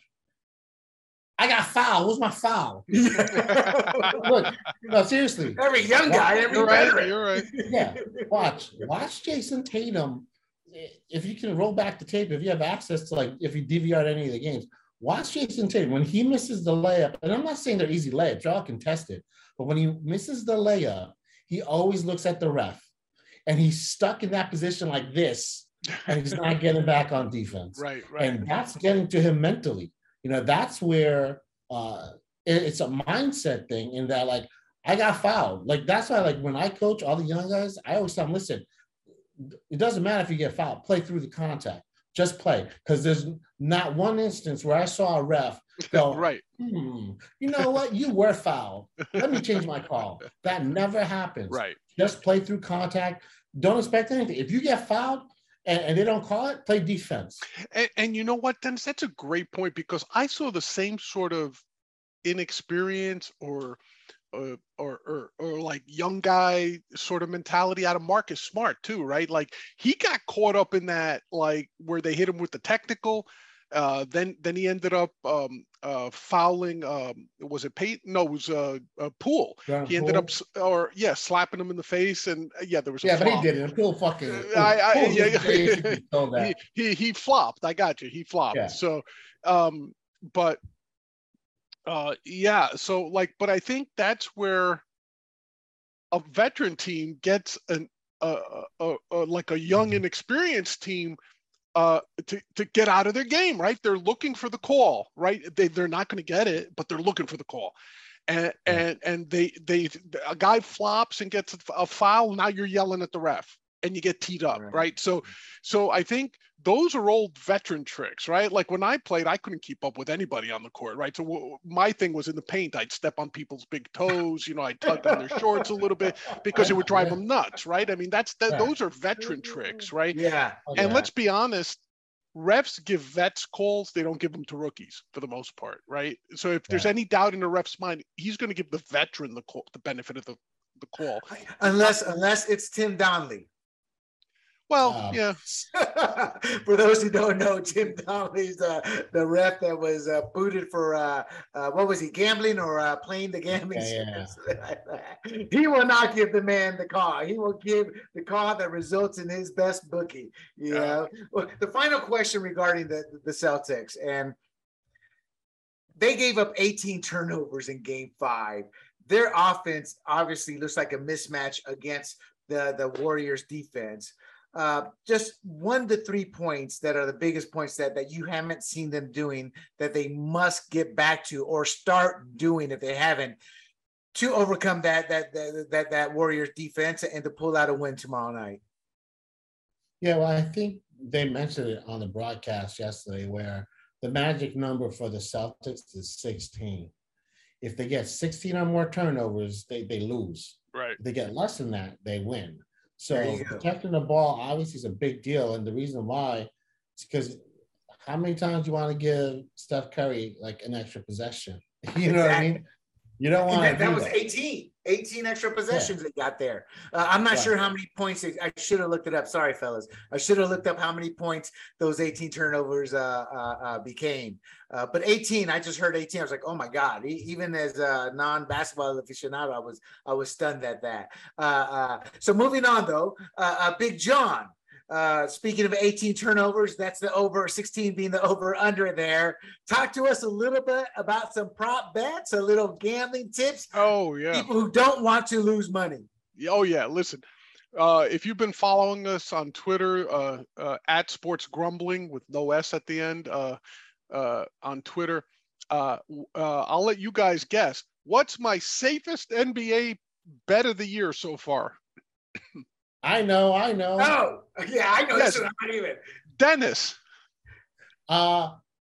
I got foul. What's my foul? (laughs) Look, no, seriously. Every young guy, every you're right, you're right. (laughs) Yeah, watch, watch Jayson Tatum if you can roll back the tape, if you have access to like if you DVR any of the games, watch Jayson Tatum when he misses the layup. And I'm not saying they're easy layups, y'all can test it. But when he misses the layup, he always looks at the ref, and he's stuck in that position like this, and he's not getting back on defense. (laughs) Right, right. And that's getting to him mentally. You know, that's where uh, it, it's a mindset thing in that like I got fouled. Like that's why like when I coach all the young guys, I always tell them, listen, it doesn't matter if you get fouled, play through the contact. Just play. Because there's not one instance where I saw a ref (laughs) go, right. Hmm, you know what? You were fouled. Let me change my call. That never happens. Right. Just play through contact. Don't expect anything. If you get fouled and, and they don't call it, play defense. And, and you know what, Dennis? That's a great point because I saw the same sort of inexperience or uh, or, or or like young guy sort of mentality out of Marcus Smart too, right? Like he got caught up in that like where they hit him with the technical. Uh, then then he ended up um, uh, fouling. Um, was it Payton? No, it was uh, a Poole. John he ended Poole? up or yeah, slapping him in the face, and uh, yeah, there was a Yeah, but he did it. Poole fucking. I- I- Poole yeah, yeah. (laughs) basically told that. he, he he flopped. I got you. He flopped. Yeah. So, um, but uh, yeah. So like, but I think that's where a veteran team gets an uh, uh, uh, like a young inexperienced team uh to, to get out of their game right? They're looking for the call right? They, they're not going to get it but they're looking for the call. And and and they they a guy flops and gets a foul now you're yelling at the ref and you get teed up Right. right so mm-hmm. so i think those are old veteran tricks right like when i played i couldn't keep up with anybody on the court right so w- my thing was in the paint i'd step on people's big toes you know i'd tug on their shorts a little bit because it would drive Yeah. them nuts right i mean that's that Yeah. those are veteran tricks mm-hmm. right Yeah. Oh, and Yeah. let's be honest, refs give vets calls, they don't give them to rookies for the most part, right? So if there's any doubt in the ref's mind, he's going to give the veteran the call, the benefit of the, the call. Unless unless it's Tim Donaghy. Well, Wow. yeah, (laughs) for those who don't know, Tim Donaghy's uh, the ref that was uh, booted for uh, uh, what was he gambling or uh, playing the gambling? Yeah, service? (laughs) he will not give the man the call. He will give the call that results in his best bookie. You Yeah. know. Well, the final question regarding the the Celtics and they gave up 18 turnovers in Game Five. Their offense obviously looks like a mismatch against the the Warriors defense uh, just one to three points that are the biggest points that that you haven't seen them doing that they must get back to or start doing if they haven't to overcome that that that that, that Warriors defense and to pull out a win tomorrow night. Yeah, well, I think they mentioned it on the broadcast yesterday where the magic number for the Celtics is 16. If they get 16 or more turnovers, they, they lose. right. If they get less than that, they win. So protecting the ball obviously is a big deal. And the reason why is because how many times do you want to give Steph Curry like an extra possession? (laughs) You know what I mean? You don't want that, to that was that. 18, 18 extra possessions they got there. Uh, I'm not Right. sure how many points they, I should have looked it up. Sorry, fellas. I should have looked up how many points those 18 turnovers uh, uh, uh, became. Uh, but 18, I just heard 18. I was like, oh my god! E- even as a non-basketball aficionado, I was I was stunned at that. Uh, uh, so moving on though, uh, uh, Big John. Uh, speaking of 18 turnovers, that's the over 16 being the over under there. Talk to us a little bit about some prop bets, a little gambling tips. Oh, yeah. People who don't want to lose money. Oh yeah, listen. Uh, if you've been following us on Twitter, uh, uh, at Sports Grumbling with no S at the end, uh, uh, on Twitter, uh, uh, I'll let you guys guess. What's my safest NBA bet of the year so far? I know, I know. Oh, yeah, I know Yes. this. I'm not even. Dennis. Uh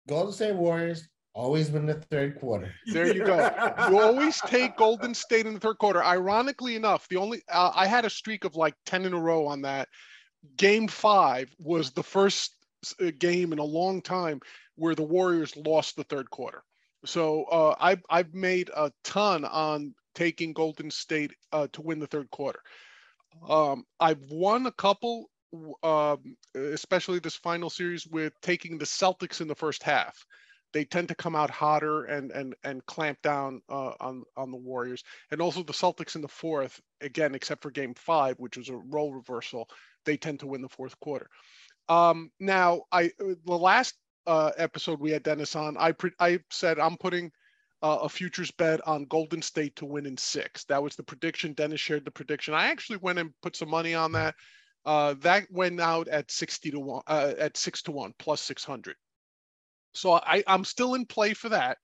Golden State Warriors always win the third quarter. There you go. (laughs) You always take Golden State in the third quarter. Ironically enough, the only uh, I had a streak of like ten in a row on that. Game five was the first uh, game in a long time where the Warriors lost the third quarter. So uh, I've I've made a ton on taking Golden State uh, to win the third quarter. Um, I've won a couple, um, especially this final series with taking the Celtics in the first half they tend to come out hotter and and and clamp down uh, on on the Warriors, and also the Celtics in the fourth. Again, except for Game Five, which was a role reversal, they tend to win the fourth quarter. Um, now, I the last uh, episode we had Dennis on, I pre- I said I'm putting uh, a futures bet on Golden State to win in six. That was the prediction. Dennis shared the prediction. I actually went and put some money on that. Uh, that went out at 60 to one, uh, at six to one plus 600. So I, I'm still in play for that.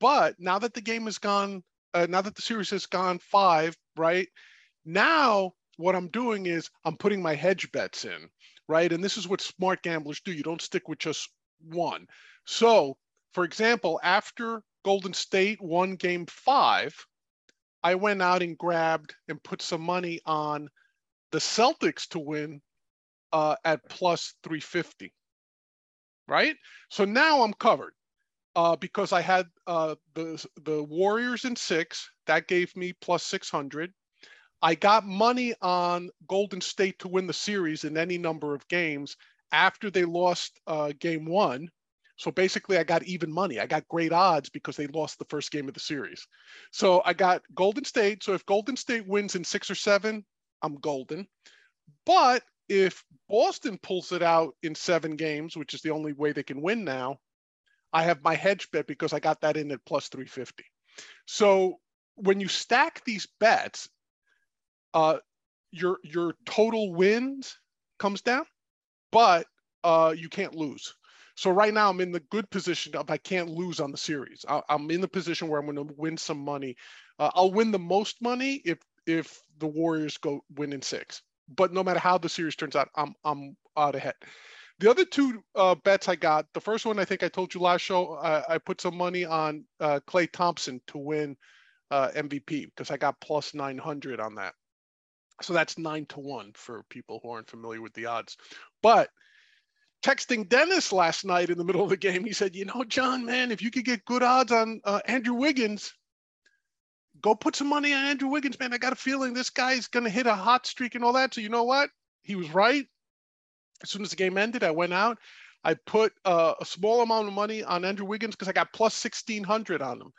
But now that the game has gone, uh, now that the series has gone five, right? Now what I'm doing is I'm putting my hedge bets in, right? And this is what smart gamblers do. You don't stick with just one. So, for example, after Golden State won game five, I went out and grabbed and put some money on the Celtics to win uh, at plus 350. Right? So now I'm covered uh, because I had uh, the, the Warriors in six. That gave me plus 600. I got money on Golden State to win the series in any number of games after they lost uh, game one so basically, I got even money. I got great odds because they lost the first game of the series. So I got Golden State. So if Golden State wins in six or seven, I'm golden. But if Boston pulls it out in seven games, which is the only way they can win now, I have my hedge bet because I got that in at plus 350. So when you stack these bets, uh, your your total wins comes down, but uh, you can't lose. So right now I'm in the good position of I can't lose on the series. I, am in the position where I'm going to win some money. Uh, I'll win the most money if if the Warriors go win in six. But no matter how the series turns out, I'm I'm out ahead. The other two uh, bets I got, the first one I think I told you last show, I put some money on uh, Klay Thompson to win uh, MVP because I got plus 900 on that. So that's nine to one for people who aren't familiar with the odds. But texting Dennis last night in the middle of the game. He said, "You know, John, man, if you could get good odds on uh, Andrew Wiggins, go put some money on Andrew Wiggins, man. I got a feeling this guy's going to hit a hot streak and all that." So you know what? He was right. As soon as the game ended, I went out. I put uh, a small amount of money on Andrew Wiggins because I got plus sixteen hundred on him.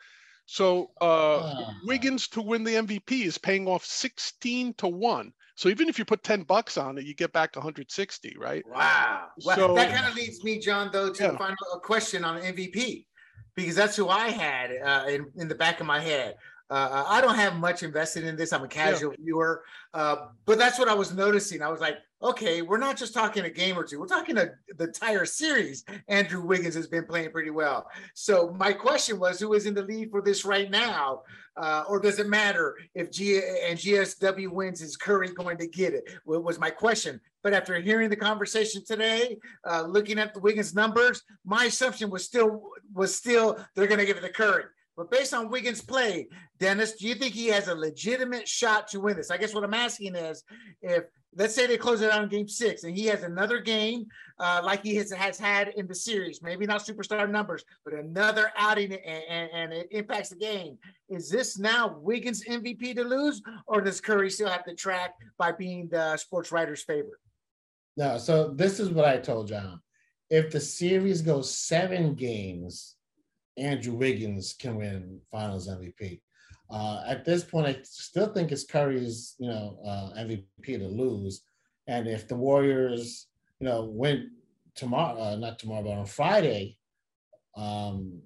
So uh, uh, Wiggins to win the MVP is paying off 16 to 1. So even if you put 10 bucks on it, you get back to 160, right? Wow. Well, so, that kind of leads me, John, though, to yeah. final question on MVP because that's who I had uh, in, in the back of my head. Uh, I don't have much invested in this. I'm a casual yeah. viewer, uh, but that's what I was noticing. I was like, okay, we're not just talking a game or two. We're talking a, the entire series. Andrew Wiggins has been playing pretty well. So my question was, who is in the lead for this right now? Uh, or does it matter if G and GSW wins? Is Curry going to get it? Well, was my question. But after hearing the conversation today, uh, looking at the Wiggins numbers, my assumption was still was still they're going to give it to Curry. But based on Wiggins' play, Dennis, do you think he has a legitimate shot to win this? I guess what I'm asking is if let's say they close it out in game six and he has another game uh, like he has, has had in the series, maybe not superstar numbers, but another outing and, and, and, it impacts the game. Is this now Wiggins MVP to lose, or does Curry still have the track by being the sports writer's favorite? No, so this is what I told John. If the series goes seven games, Andrew Wiggins can win Finals MVP. Uh, at this point, I still think it's Curry's, you know, uh, MVP to lose. And if the Warriors, you know, win tomorrow, uh, not tomorrow, but on Friday, um,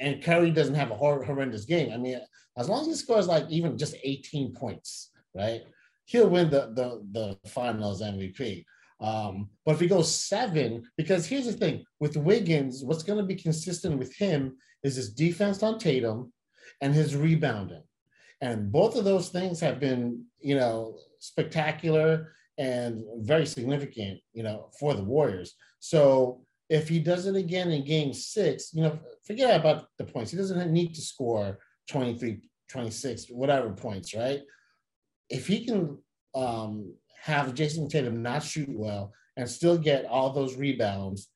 and Curry doesn't have a hor- horrendous game. I mean, as long as he scores like even just 18 points, right? He'll win the the, the Finals MVP. Um, but if he goes seven, because here's the thing with Wiggins, what's going to be consistent with him is his defense on Tatum and his rebounding. And both of those things have been, you know, spectacular and very significant, you know, for the Warriors. So if he does it again in game six, you know, forget about the points. He doesn't need to score 23, 26, whatever points, right? If he can um, have Jayson Tatum not shoot well and still get all those rebounds,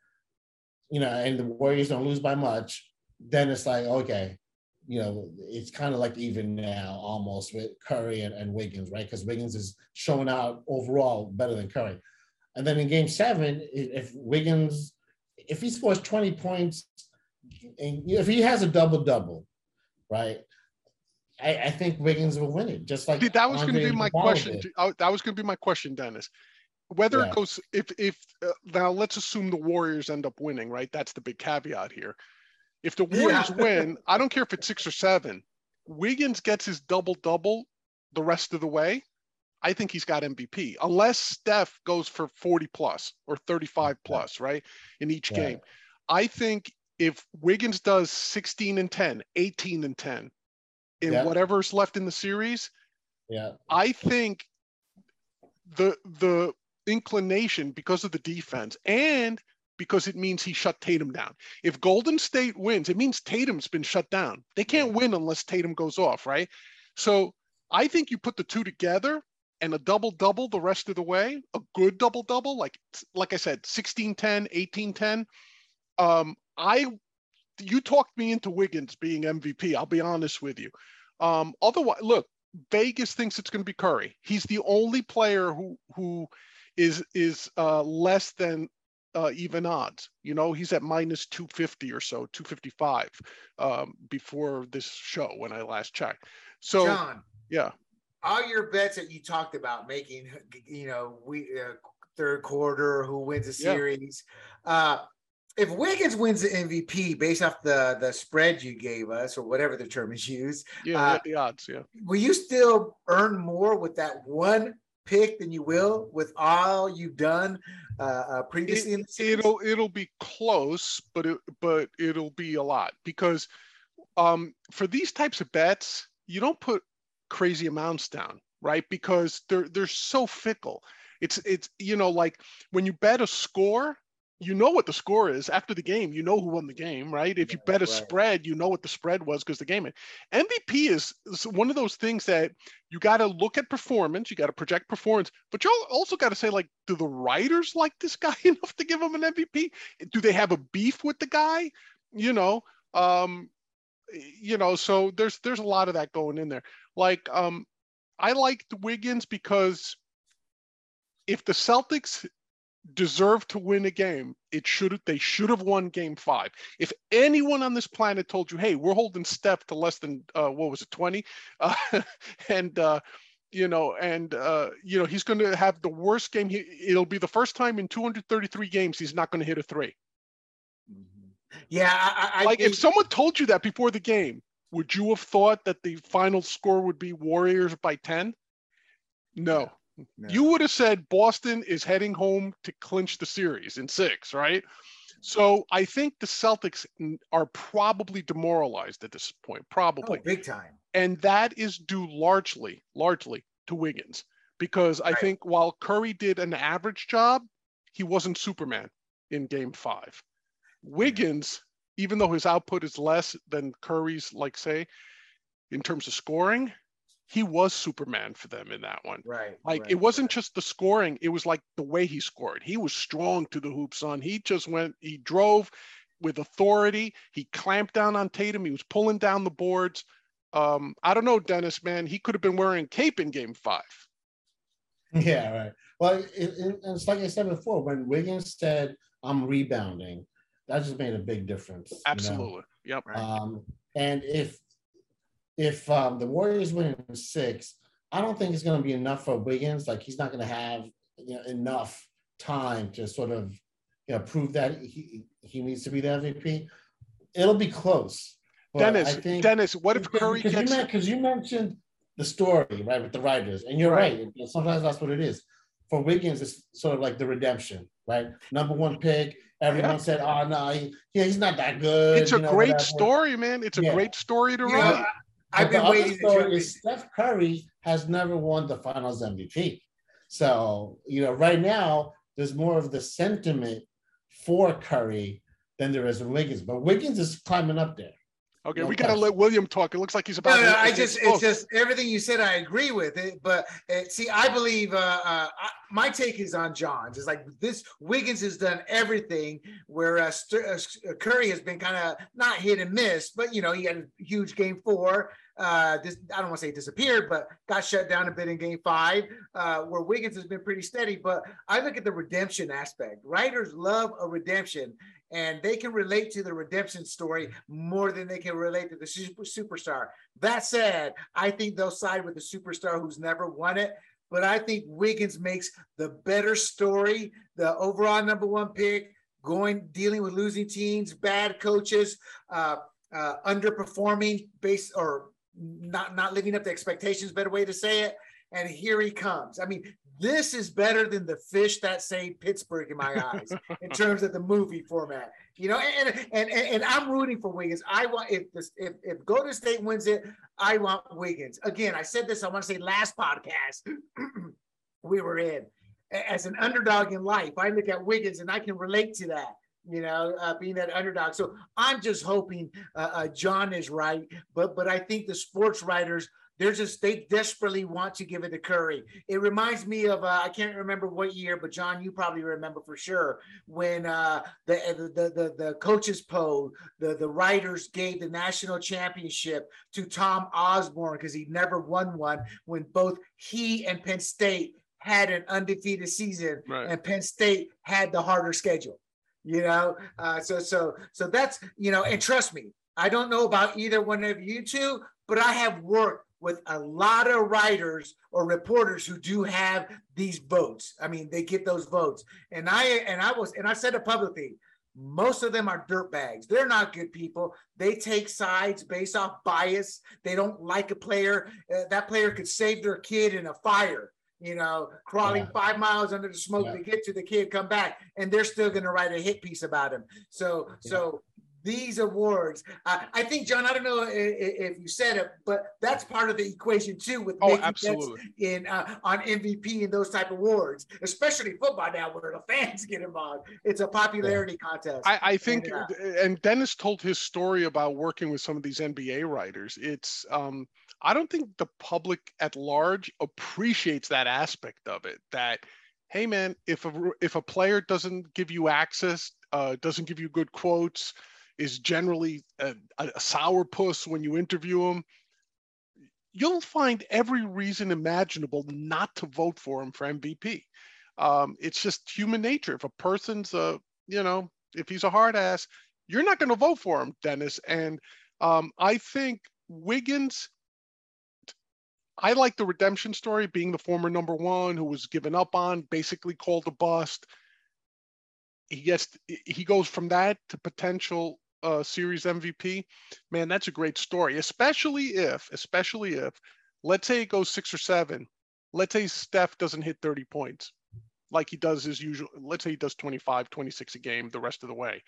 you know, and the Warriors don't lose by much, then it's like, okay, you know, it's kind of like even now almost with Curry and, and Wiggins, right? Because Wiggins is showing out overall better than Curry. And then in game seven, if Wiggins, if he scores 20 points, and if he has a double double, right? I, I, think Wiggins will win it. Just like that was going to be my question. That was going to be my question, Dennis. Whether Yeah. it goes if if uh, now let's assume the Warriors end up winning, right? That's the big caveat here. If the Yeah. Warriors win, I don't care if it's six or seven. Wiggins gets his double double the rest of the way. I think he's got MVP, unless Steph goes for 40 plus or 35 plus, right? In each Right. game. I think if Wiggins does 16 and 10, 18 and 10 in Yeah. whatever's left in the series, Yeah. I think the the inclination because of the defense and because it means he shut Tatum down. If Golden State wins, it means Tatum's been shut down. They can't win unless Tatum goes off, right? So I think you put the two together and a double double the rest of the way, a good double double, like like I said, 16 10, 18 10. Um, I you talked me into Wiggins being MVP. I'll be honest with you. Um, otherwise, look, Vegas thinks it's going to be Curry. He's the only player who who is is uh, less than uh, even odds. You know, he's at minus 250 or so, 255 um, before this show when I last checked. So John, yeah, all your bets that you talked about making, you know, we uh, third quarter, who wins the Yeah. series. Uh, if Wiggins wins the MVP based off the the spread you gave us, or whatever the term is used, yeah, Uh, the odds, yeah. will you still earn more with that one pick than you will with all you've done uh, uh, previously in the it'll it'll be close, but it but it'll be a lot because um for these types of bets, you don't put crazy amounts down, right? Because they're they're so fickle. It's it's you know like when you bet a score, you know what the score is after the game. You know who won the game, right? If you bet a right. spread, you know what the spread was because the game. MVP is, is one of those things that you got to look at performance. You got to project performance, but you also got to say like, do the writers like this guy (laughs) enough to give him an MVP? Do they have a beef with the guy? You know, um, you know. So there's there's a lot of that going in there. Like, um, I liked Wiggins because if the Celtics deserve to win a game, it should they should have won game five. If anyone on this planet told you, hey, we're holding Steph to less than uh, what was it, 20? Uh, (laughs) and uh, you know, and uh, you know, he's gonna have the worst game. He, it'll be the first time in 233 games he's not gonna hit a three. Yeah, I, I like think, if someone told you that before the game, would you have thought that the final score would be Warriors by 10? No. No. You would have said Boston is heading home to clinch the series in six, right? So I think the Celtics are probably demoralized at this point, oh, probably. big time. And that is due largely, largely to Wiggins. Because I Right. think while Curry did an average job, he wasn't Superman in game five. Wiggins, even though his output is less than Curry's, like say, in terms of scoring, he was Superman for them in that one. Right. Like right, it wasn't right. just the scoring, it was like the way he scored. He was strong to the hoop, son. He just went, he drove with authority. He clamped down on Tatum. He was pulling down the boards. Um, I don't know, Dennis, man. He could have been wearing cape in game five. (laughs) Yeah, right. Well, it, it, it's like I said before, when Wiggins said, I'm rebounding, that just made a big difference. you know? Absolutely. Yep. Right. Um, and if if um, the Warriors win in six, I don't think it's going to be enough for Wiggins. Like he's not going to have you know, enough time to sort of you know prove that he he needs to be the MVP. It'll be close. But Dennis, think Dennis, what if because- Curry because gets you, 'cause you mentioned the story right with the writers, and you're Right. right. Sometimes that's what it is. For Wiggins, it's sort of like the redemption, right? Number one pick. Everyone Yeah. said, "Oh no, he, yeah, he's not that good." it's a you know, great whatever. story, man. It's a Yeah. great story to You know, write. I- I've the been other waiting to story is. Steph Curry has never won the Finals MVP. So you know, right now there's more of the sentiment for Curry than there is with Wiggins. But Wiggins is climbing up there. Okay, no we got to let William talk. It looks like he's about. No, to no, I just it's just everything you said. I agree with it, but uh, see, I believe uh, uh, I, my take is on John's. It's like this Wiggins has done everything, whereas St- uh, Curry has been kind of not hit and miss, but you know, he had a huge game four. Uh, this I don't want to say disappeared, but got shut down a bit in game five, uh, where Wiggins has been pretty steady. But I look at the redemption aspect. Writers love a redemption, and they can relate to the redemption story more than they can relate to the super, superstar. That said, I think they'll side with the superstar who's never won it. but I think Wiggins makes the better story, the overall number one pick, going dealing with losing teams, bad coaches, uh, uh, underperforming based or not not living up to expectations. Better way to say it. And here he comes. I mean, this is better than the fish that saved Pittsburgh in my eyes in (laughs) terms of the movie format. You know, and and and, and I'm rooting for Wiggins. I want if this if, if Golden State wins it, I want Wiggins. Again, I said this, I want to say last podcast (clears throat) we were in. As an underdog in life, I look at Wiggins and I can relate to that you know, uh, being that underdog. So I'm just hoping uh, uh, John is right, but but I think the sports writers they're just they desperately want to give it to Curry. It reminds me of uh, I can't remember what year, but John, you probably remember for sure when uh, the, the the the coaches poll, the the writers gave the national championship to Tom Osborne because he never won one when both he and Penn State had an undefeated season, right. and Penn State had the harder schedule. You know, uh, so so so that's you know, and trust me, I don't know about either one of you two, but I have worked with a lot of writers or reporters who do have these votes. I mean, they get those votes. And I and I was and I said it publicly. Most of them are dirt bags. They're not good people. They take sides based off bias. They don't like a player. Uh, that player could save their kid in a fire you know, crawling yeah. five miles under the smoke yeah. to get to the kid, come back, and they're still going to write a hit piece about him. So, yeah. so these awards. Uh, I think, John, I don't know if, if, you said it, but that's part of the equation too with oh, absolutely. in uh, on MVP and those type of awards, especially football now where the fans get involved. It's a popularity yeah. contest. I, I think, and, uh, and, Dennis told his story about working with some of these NBA writers. It's um, I don't think the public at large appreciates that aspect of it. That hey man, if a if a player doesn't give you access, uh, doesn't give you good quotes is generally a, a sourpuss when you interview him, you'll find every reason imaginable not to vote for him for MVP. Um, it's just human nature. If a person's a, you know, if he's a hard ass, you're not going to vote for him, Dennis. And um, I think Wiggins, I like the redemption story, being the former number one who was given up on, basically called a bust. He gets, he goes from that to potential uh, series MVP, man, that's a great story. Especially if, especially if, let's say it goes six or seven. Let's say Steph doesn't hit 30 points like he does his usual. Let's say he does 25, 26 a game the rest of the way.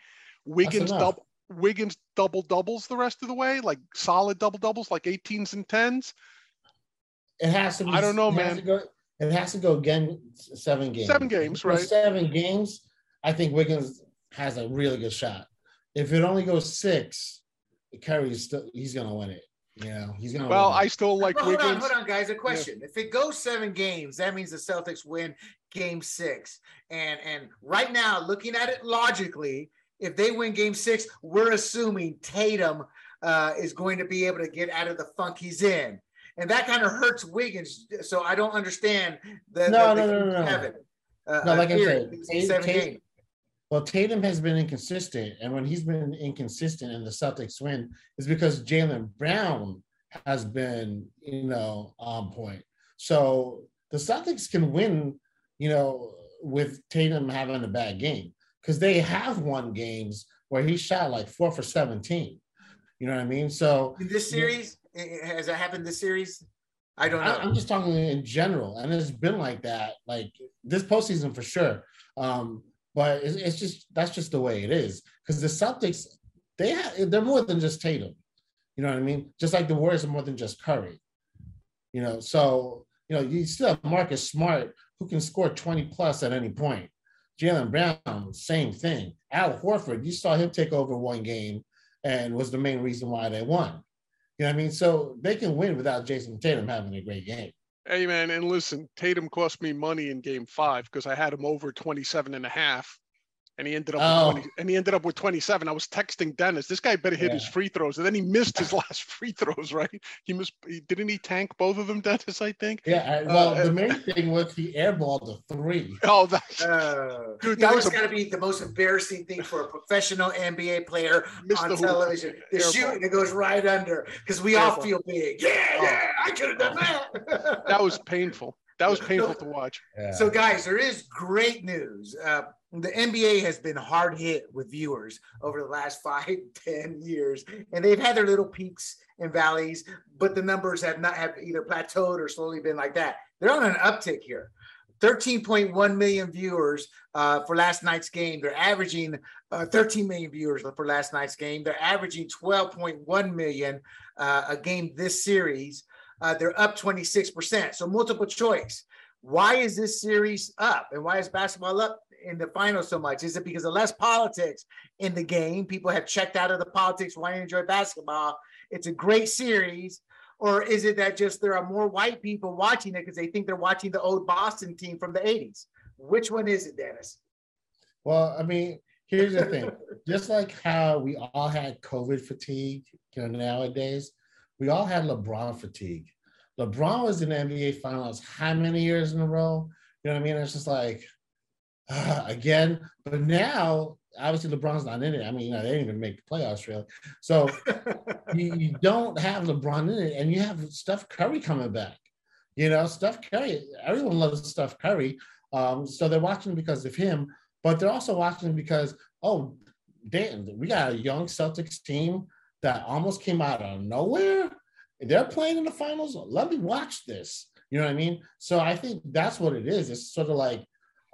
Wiggins double. Wiggins double doubles the rest of the way, like solid double doubles, like 18s and 10s. It has to be. I don't know, it man. Go, it has to go again seven games. Seven games, right? Seven games. I think Wiggins has a really good shot. If it only goes six, Curry's still he's gonna win it. Yeah, he's gonna. Well, I still like. hold on, hold on, guys. A question: yeah. If it goes seven games, that means the Celtics win Game Six. And and right now, looking at it logically, if they win Game Six, we're assuming Tatum uh, is going to be able to get out of the funk he's in, and that kind of hurts Wiggins. So I don't understand the no, the, no, no, no, no. Uh, no, like I said, seven Tatum, games. Well, Tatum has been inconsistent, and when he's been inconsistent and the Celtics win, is because Jaylen Brown has been, you know, on point. So the Celtics can win, you know, with Tatum having a bad game because they have won games where he shot like four for 17. You know what I mean? So in this series, has that happened this series? I don't know. I, am just talking in general, and it's been like that, like this postseason for sure. Um, but it's, it's just that's just the way it is. Because the Celtics, they have, they're more than just Tatum. You know what I mean? Just like the Warriors are more than just Curry. You know, so you know you still have Marcus Smart who can score 20 plus at any point. Jaylen Brown, same thing. Al Horford, you saw him take over one game and was the main reason why they won. You know what I mean? So they can win without Jayson Tatum having a great game. Hey man, and listen, Tatum cost me money in game five because I had him over 27 and a half and he ended up oh. with 20, and he ended up with 27. I was texting Dennis, this guy better hit yeah. his free throws, and then he missed his (laughs) last free throws. Right? He missed. Didn't he tank both of them, (laughs) Dennis? I think. Yeah. Well, uh, the main thing was he airballed the three. (laughs) Oh, that's uh, dude. That was got to be the most embarrassing thing for a professional NBA player on television. The shoot and it goes right under because we all feel big. Yeah, oh. yeah. I could have done that. that was painful. That was painful to watch. Yeah. So, guys, there is great news. Uh, the NBA has been hard hit with viewers over the last (laughs) five, ten years, and they've had their little peaks and valleys, but the numbers have not have either plateaued or slowly been like that. They're on an uptick here. 13.1 million viewers uh, for last night's game. They're averaging uh, 13 million viewers for last night's game. They're averaging 12.1 million uh, a game this series. Uh, they're up 26%. So multiple choice. Why is this series up? And why is basketball up in the final so much? Is it because of less politics in the game? People have checked out of the politics, want to enjoy basketball. It's a great series or is it that just there are more white people watching it because they think they're watching the old Boston team from the 80s? Which one is it, Dennis? Well, I mean, here's the thing. (laughs) just like how we all had COVID fatigue, you know, nowadays, we all had LeBron fatigue. LeBron was in the NBA finals how many years in a row? You know what I mean? It's just like, uh, (sighs) again, but now obviously LeBron's not in it. I mean, you know, they didn't even make the playoffs really. So you, (laughs) you, don't have LeBron in it, and you have Steph Curry coming back. You know, Steph Curry, everyone loves Steph Curry. Um, so they're watching because of him, but they're also watching because, oh, damn, we got a young Celtics team that almost came out of nowhere. They're playing in the finals. Let me watch this. You know what I mean? So I think that's what it is. It's sort of like,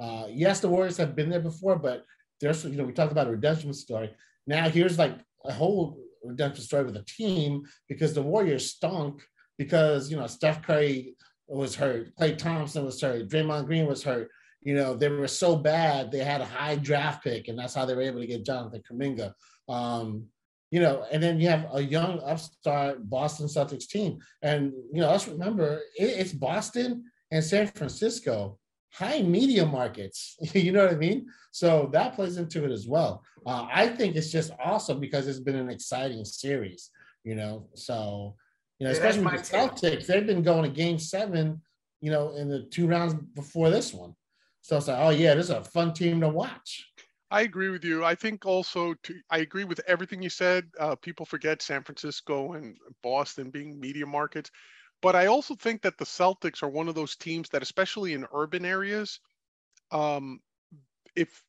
uh, yes, the Warriors have been there before, but there's you know we talked about a redemption story. Now here's like a whole redemption story with a team because the Warriors stunk because you know Steph Curry was hurt, Klay Thompson was hurt, Draymond Green was hurt. You know they were so bad they had a high draft pick, and that's how they were able to get Jonathan Kuminga. Um, you know, and then you have a young upstart Boston Celtics team, and you know let's remember it, it's Boston and San Francisco high media markets. (laughs) you know what I mean? So that plays into it as well. Uh, I think it's just awesome because it's been an exciting series, you know. So, you know, yeah, especially with the Celtics, they've been going to game seven, you know, in the two rounds before this one. So it's like, oh, yeah, this is a fun team to watch. I agree with you. I think also to, I agree with everything you said. Uh, people forget San Francisco and Boston being media markets. But I also think that the Celtics are one of those teams that, especially in urban areas, um, if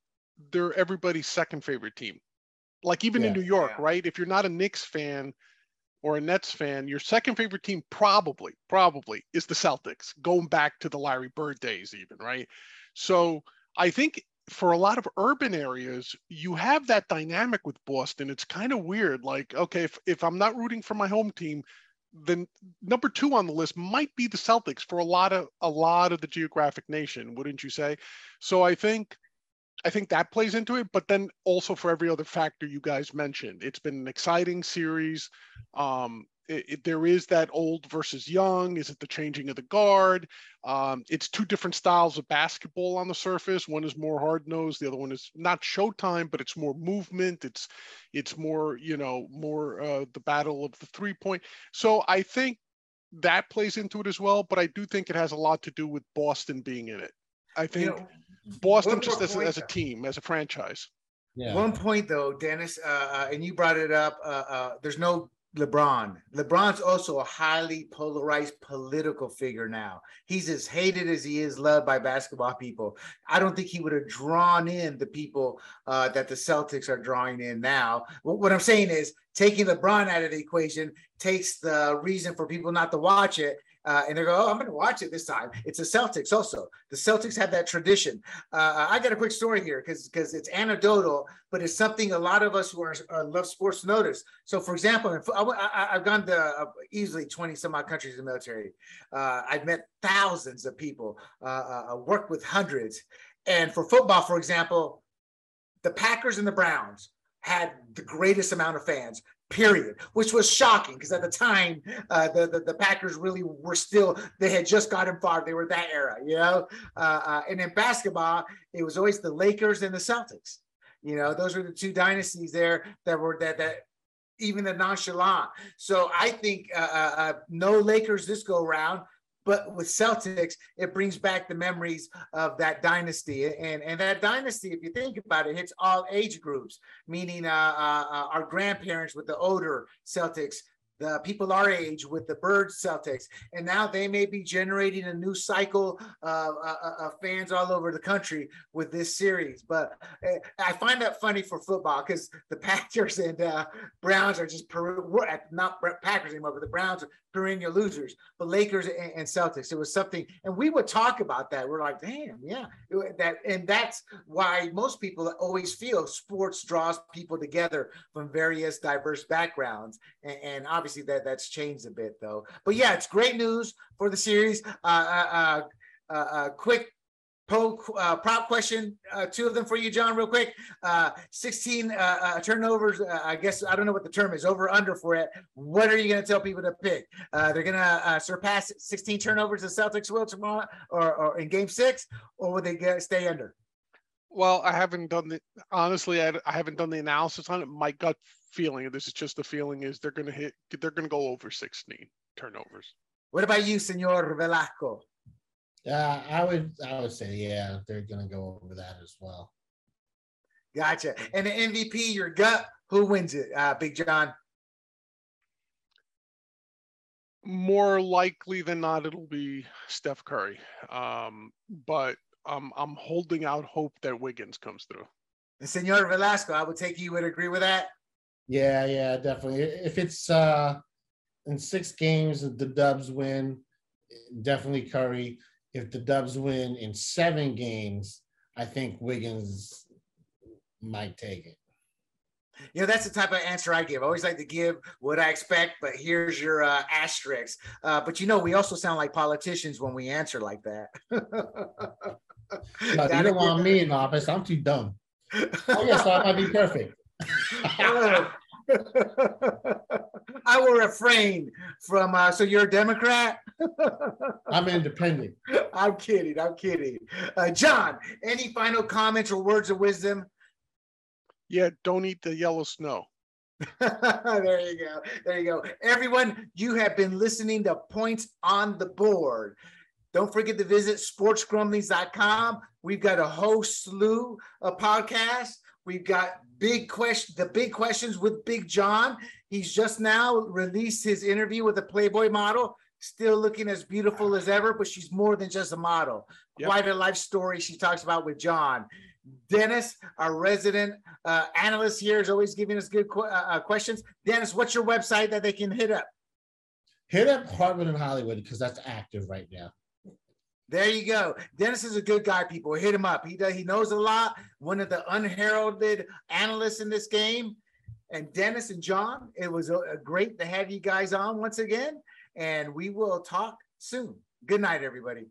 they're everybody's second favorite team, like even yeah, in New York, yeah. right? If you're not a Knicks fan or a Nets fan, your second favorite team probably, probably is the Celtics, going back to the Larry Bird days, even, right? So I think for a lot of urban areas, you have that dynamic with Boston. It's kind of weird. Like, okay, if, if I'm not rooting for my home team, the number two on the list might be the Celtics for a lot of a lot of the geographic nation, wouldn't you say? So I think I think that plays into it, but then also for every other factor you guys mentioned, it's been an exciting series. Um, it, it, there is that old versus young. Is it the changing of the guard? Um, it's two different styles of basketball on the surface. One is more hard nosed. The other one is not Showtime, but it's more movement. It's it's more you know more uh, the battle of the three point. So I think that plays into it as well. But I do think it has a lot to do with Boston being in it. I think you know, Boston just as, as, a team, as a franchise. Yeah. One point though, Dennis, uh, uh, and you brought it up. Uh, uh there's no LeBron. LeBron's also a highly polarized political figure now. He's as hated as he is loved by basketball people. I don't think he would have drawn in the people uh, that the Celtics are drawing in now. What I'm saying is taking LeBron out of the equation takes the reason for people not to watch it uh, and they go, "Oh, I'm going to watch it this time." It's the Celtics. Also, the Celtics have that tradition. Uh, I got a quick story here because because it's anecdotal, but it's something a lot of us who are uh, love sports notice. So, for example, I, have gone to uh, easily 20 some odd countries in the military. Uh, I've met thousands of people, uh, worked with hundreds, and for football, for example, the Packers and the Browns had the greatest amount of fans period, which was shocking because at the time, uh, the, the, the Packers really were still they had just gotten far. They were that era, you know. Uh, uh, and in basketball, it was always the Lakers and the Celtics. You know, those were the two dynasties there that were that that even the nonchalant. So I think uh, uh, uh, no Lakers this go around. But with Celtics, it brings back the memories of that dynasty, and and that dynasty, if you think about it, hits all age groups. Meaning, uh, uh, uh our grandparents with the older Celtics the people our age with the Bird Celtics, and now they may be generating a new cycle uh, of fans all over the country with this series. But uh, I find that funny for football because the Packers and uh, Browns are just per- not Packers anymore, but the Browns perennial losers. But Lakers and, and Celtics, it was something, and we would talk about that. We're like, damn, yeah, that, and that's why most people always feel sports draws people together from various diverse backgrounds, and, and obviously that that's changed a bit though. But yeah, it's great news for the series. Uh, uh, uh, uh quick poll uh, prop question, uh, two of them for you, John, real quick. Uh, 16 uh, uh turnovers. Uh, I guess I don't know what the term is. Over under for it. What are you going to tell people to pick? Uh, they're going to surpass 16 turnovers. The Celtics will tomorrow, or, or in Game Six, or will they get, stay under? Well, I haven't done the honestly. I, I haven't done the analysis on it. My gut feeling, and this is just the feeling, is they're going to hit. They're going to go over 16 turnovers. What about you, Senor Velasco? Yeah, I would I would say yeah, they're gonna go over that as well. Gotcha. And the MVP, your gut, who wins it? Uh, Big John. More likely than not, it'll be Steph Curry. Um, but um, I'm holding out hope that Wiggins comes through. And Senor Velasco, I would take you would agree with that. Yeah, yeah, definitely. If it's uh in six games, the Dubs win, definitely Curry if the Dubs win in seven games, I think Wiggins might take it. You know, that's the type of answer I give. I always like to give what I expect, but here's your uh, asterisk. Uh, but you know, we also sound like politicians when we answer like that. no, (laughs) you don't want me in office. I'm too dumb. Oh, yeah, so I might be perfect. (laughs) (laughs) I will refrain from. Uh, so you're a Democrat? I'm independent. I'm kidding. I'm kidding. Uh, John, any final comments or words of wisdom? Yeah, don't eat the yellow snow. (laughs) there you go. There you go. Everyone, you have been listening to Points on the Board. Don't forget to visit sportsgrumblings.com. We've got a whole slew of podcasts. We've got big question, the big questions with Big John. He's just now released his interview with a Playboy model, still looking as beautiful as ever, but she's more than just a model. Yep. Quite a life story she talks about with John. Dennis, our resident uh, analyst here, is always giving us good qu- uh, uh, questions. Dennis, what's your website that they can hit up? Hit up Hartman and Hollywood because that's active right now. There you go. Dennis is a good guy, people. Hit him up. He does, he knows a lot. One of the unheralded analysts in this game. And Dennis and John, it was a, a great to have you guys on once again. And we will talk soon. Good night, everybody.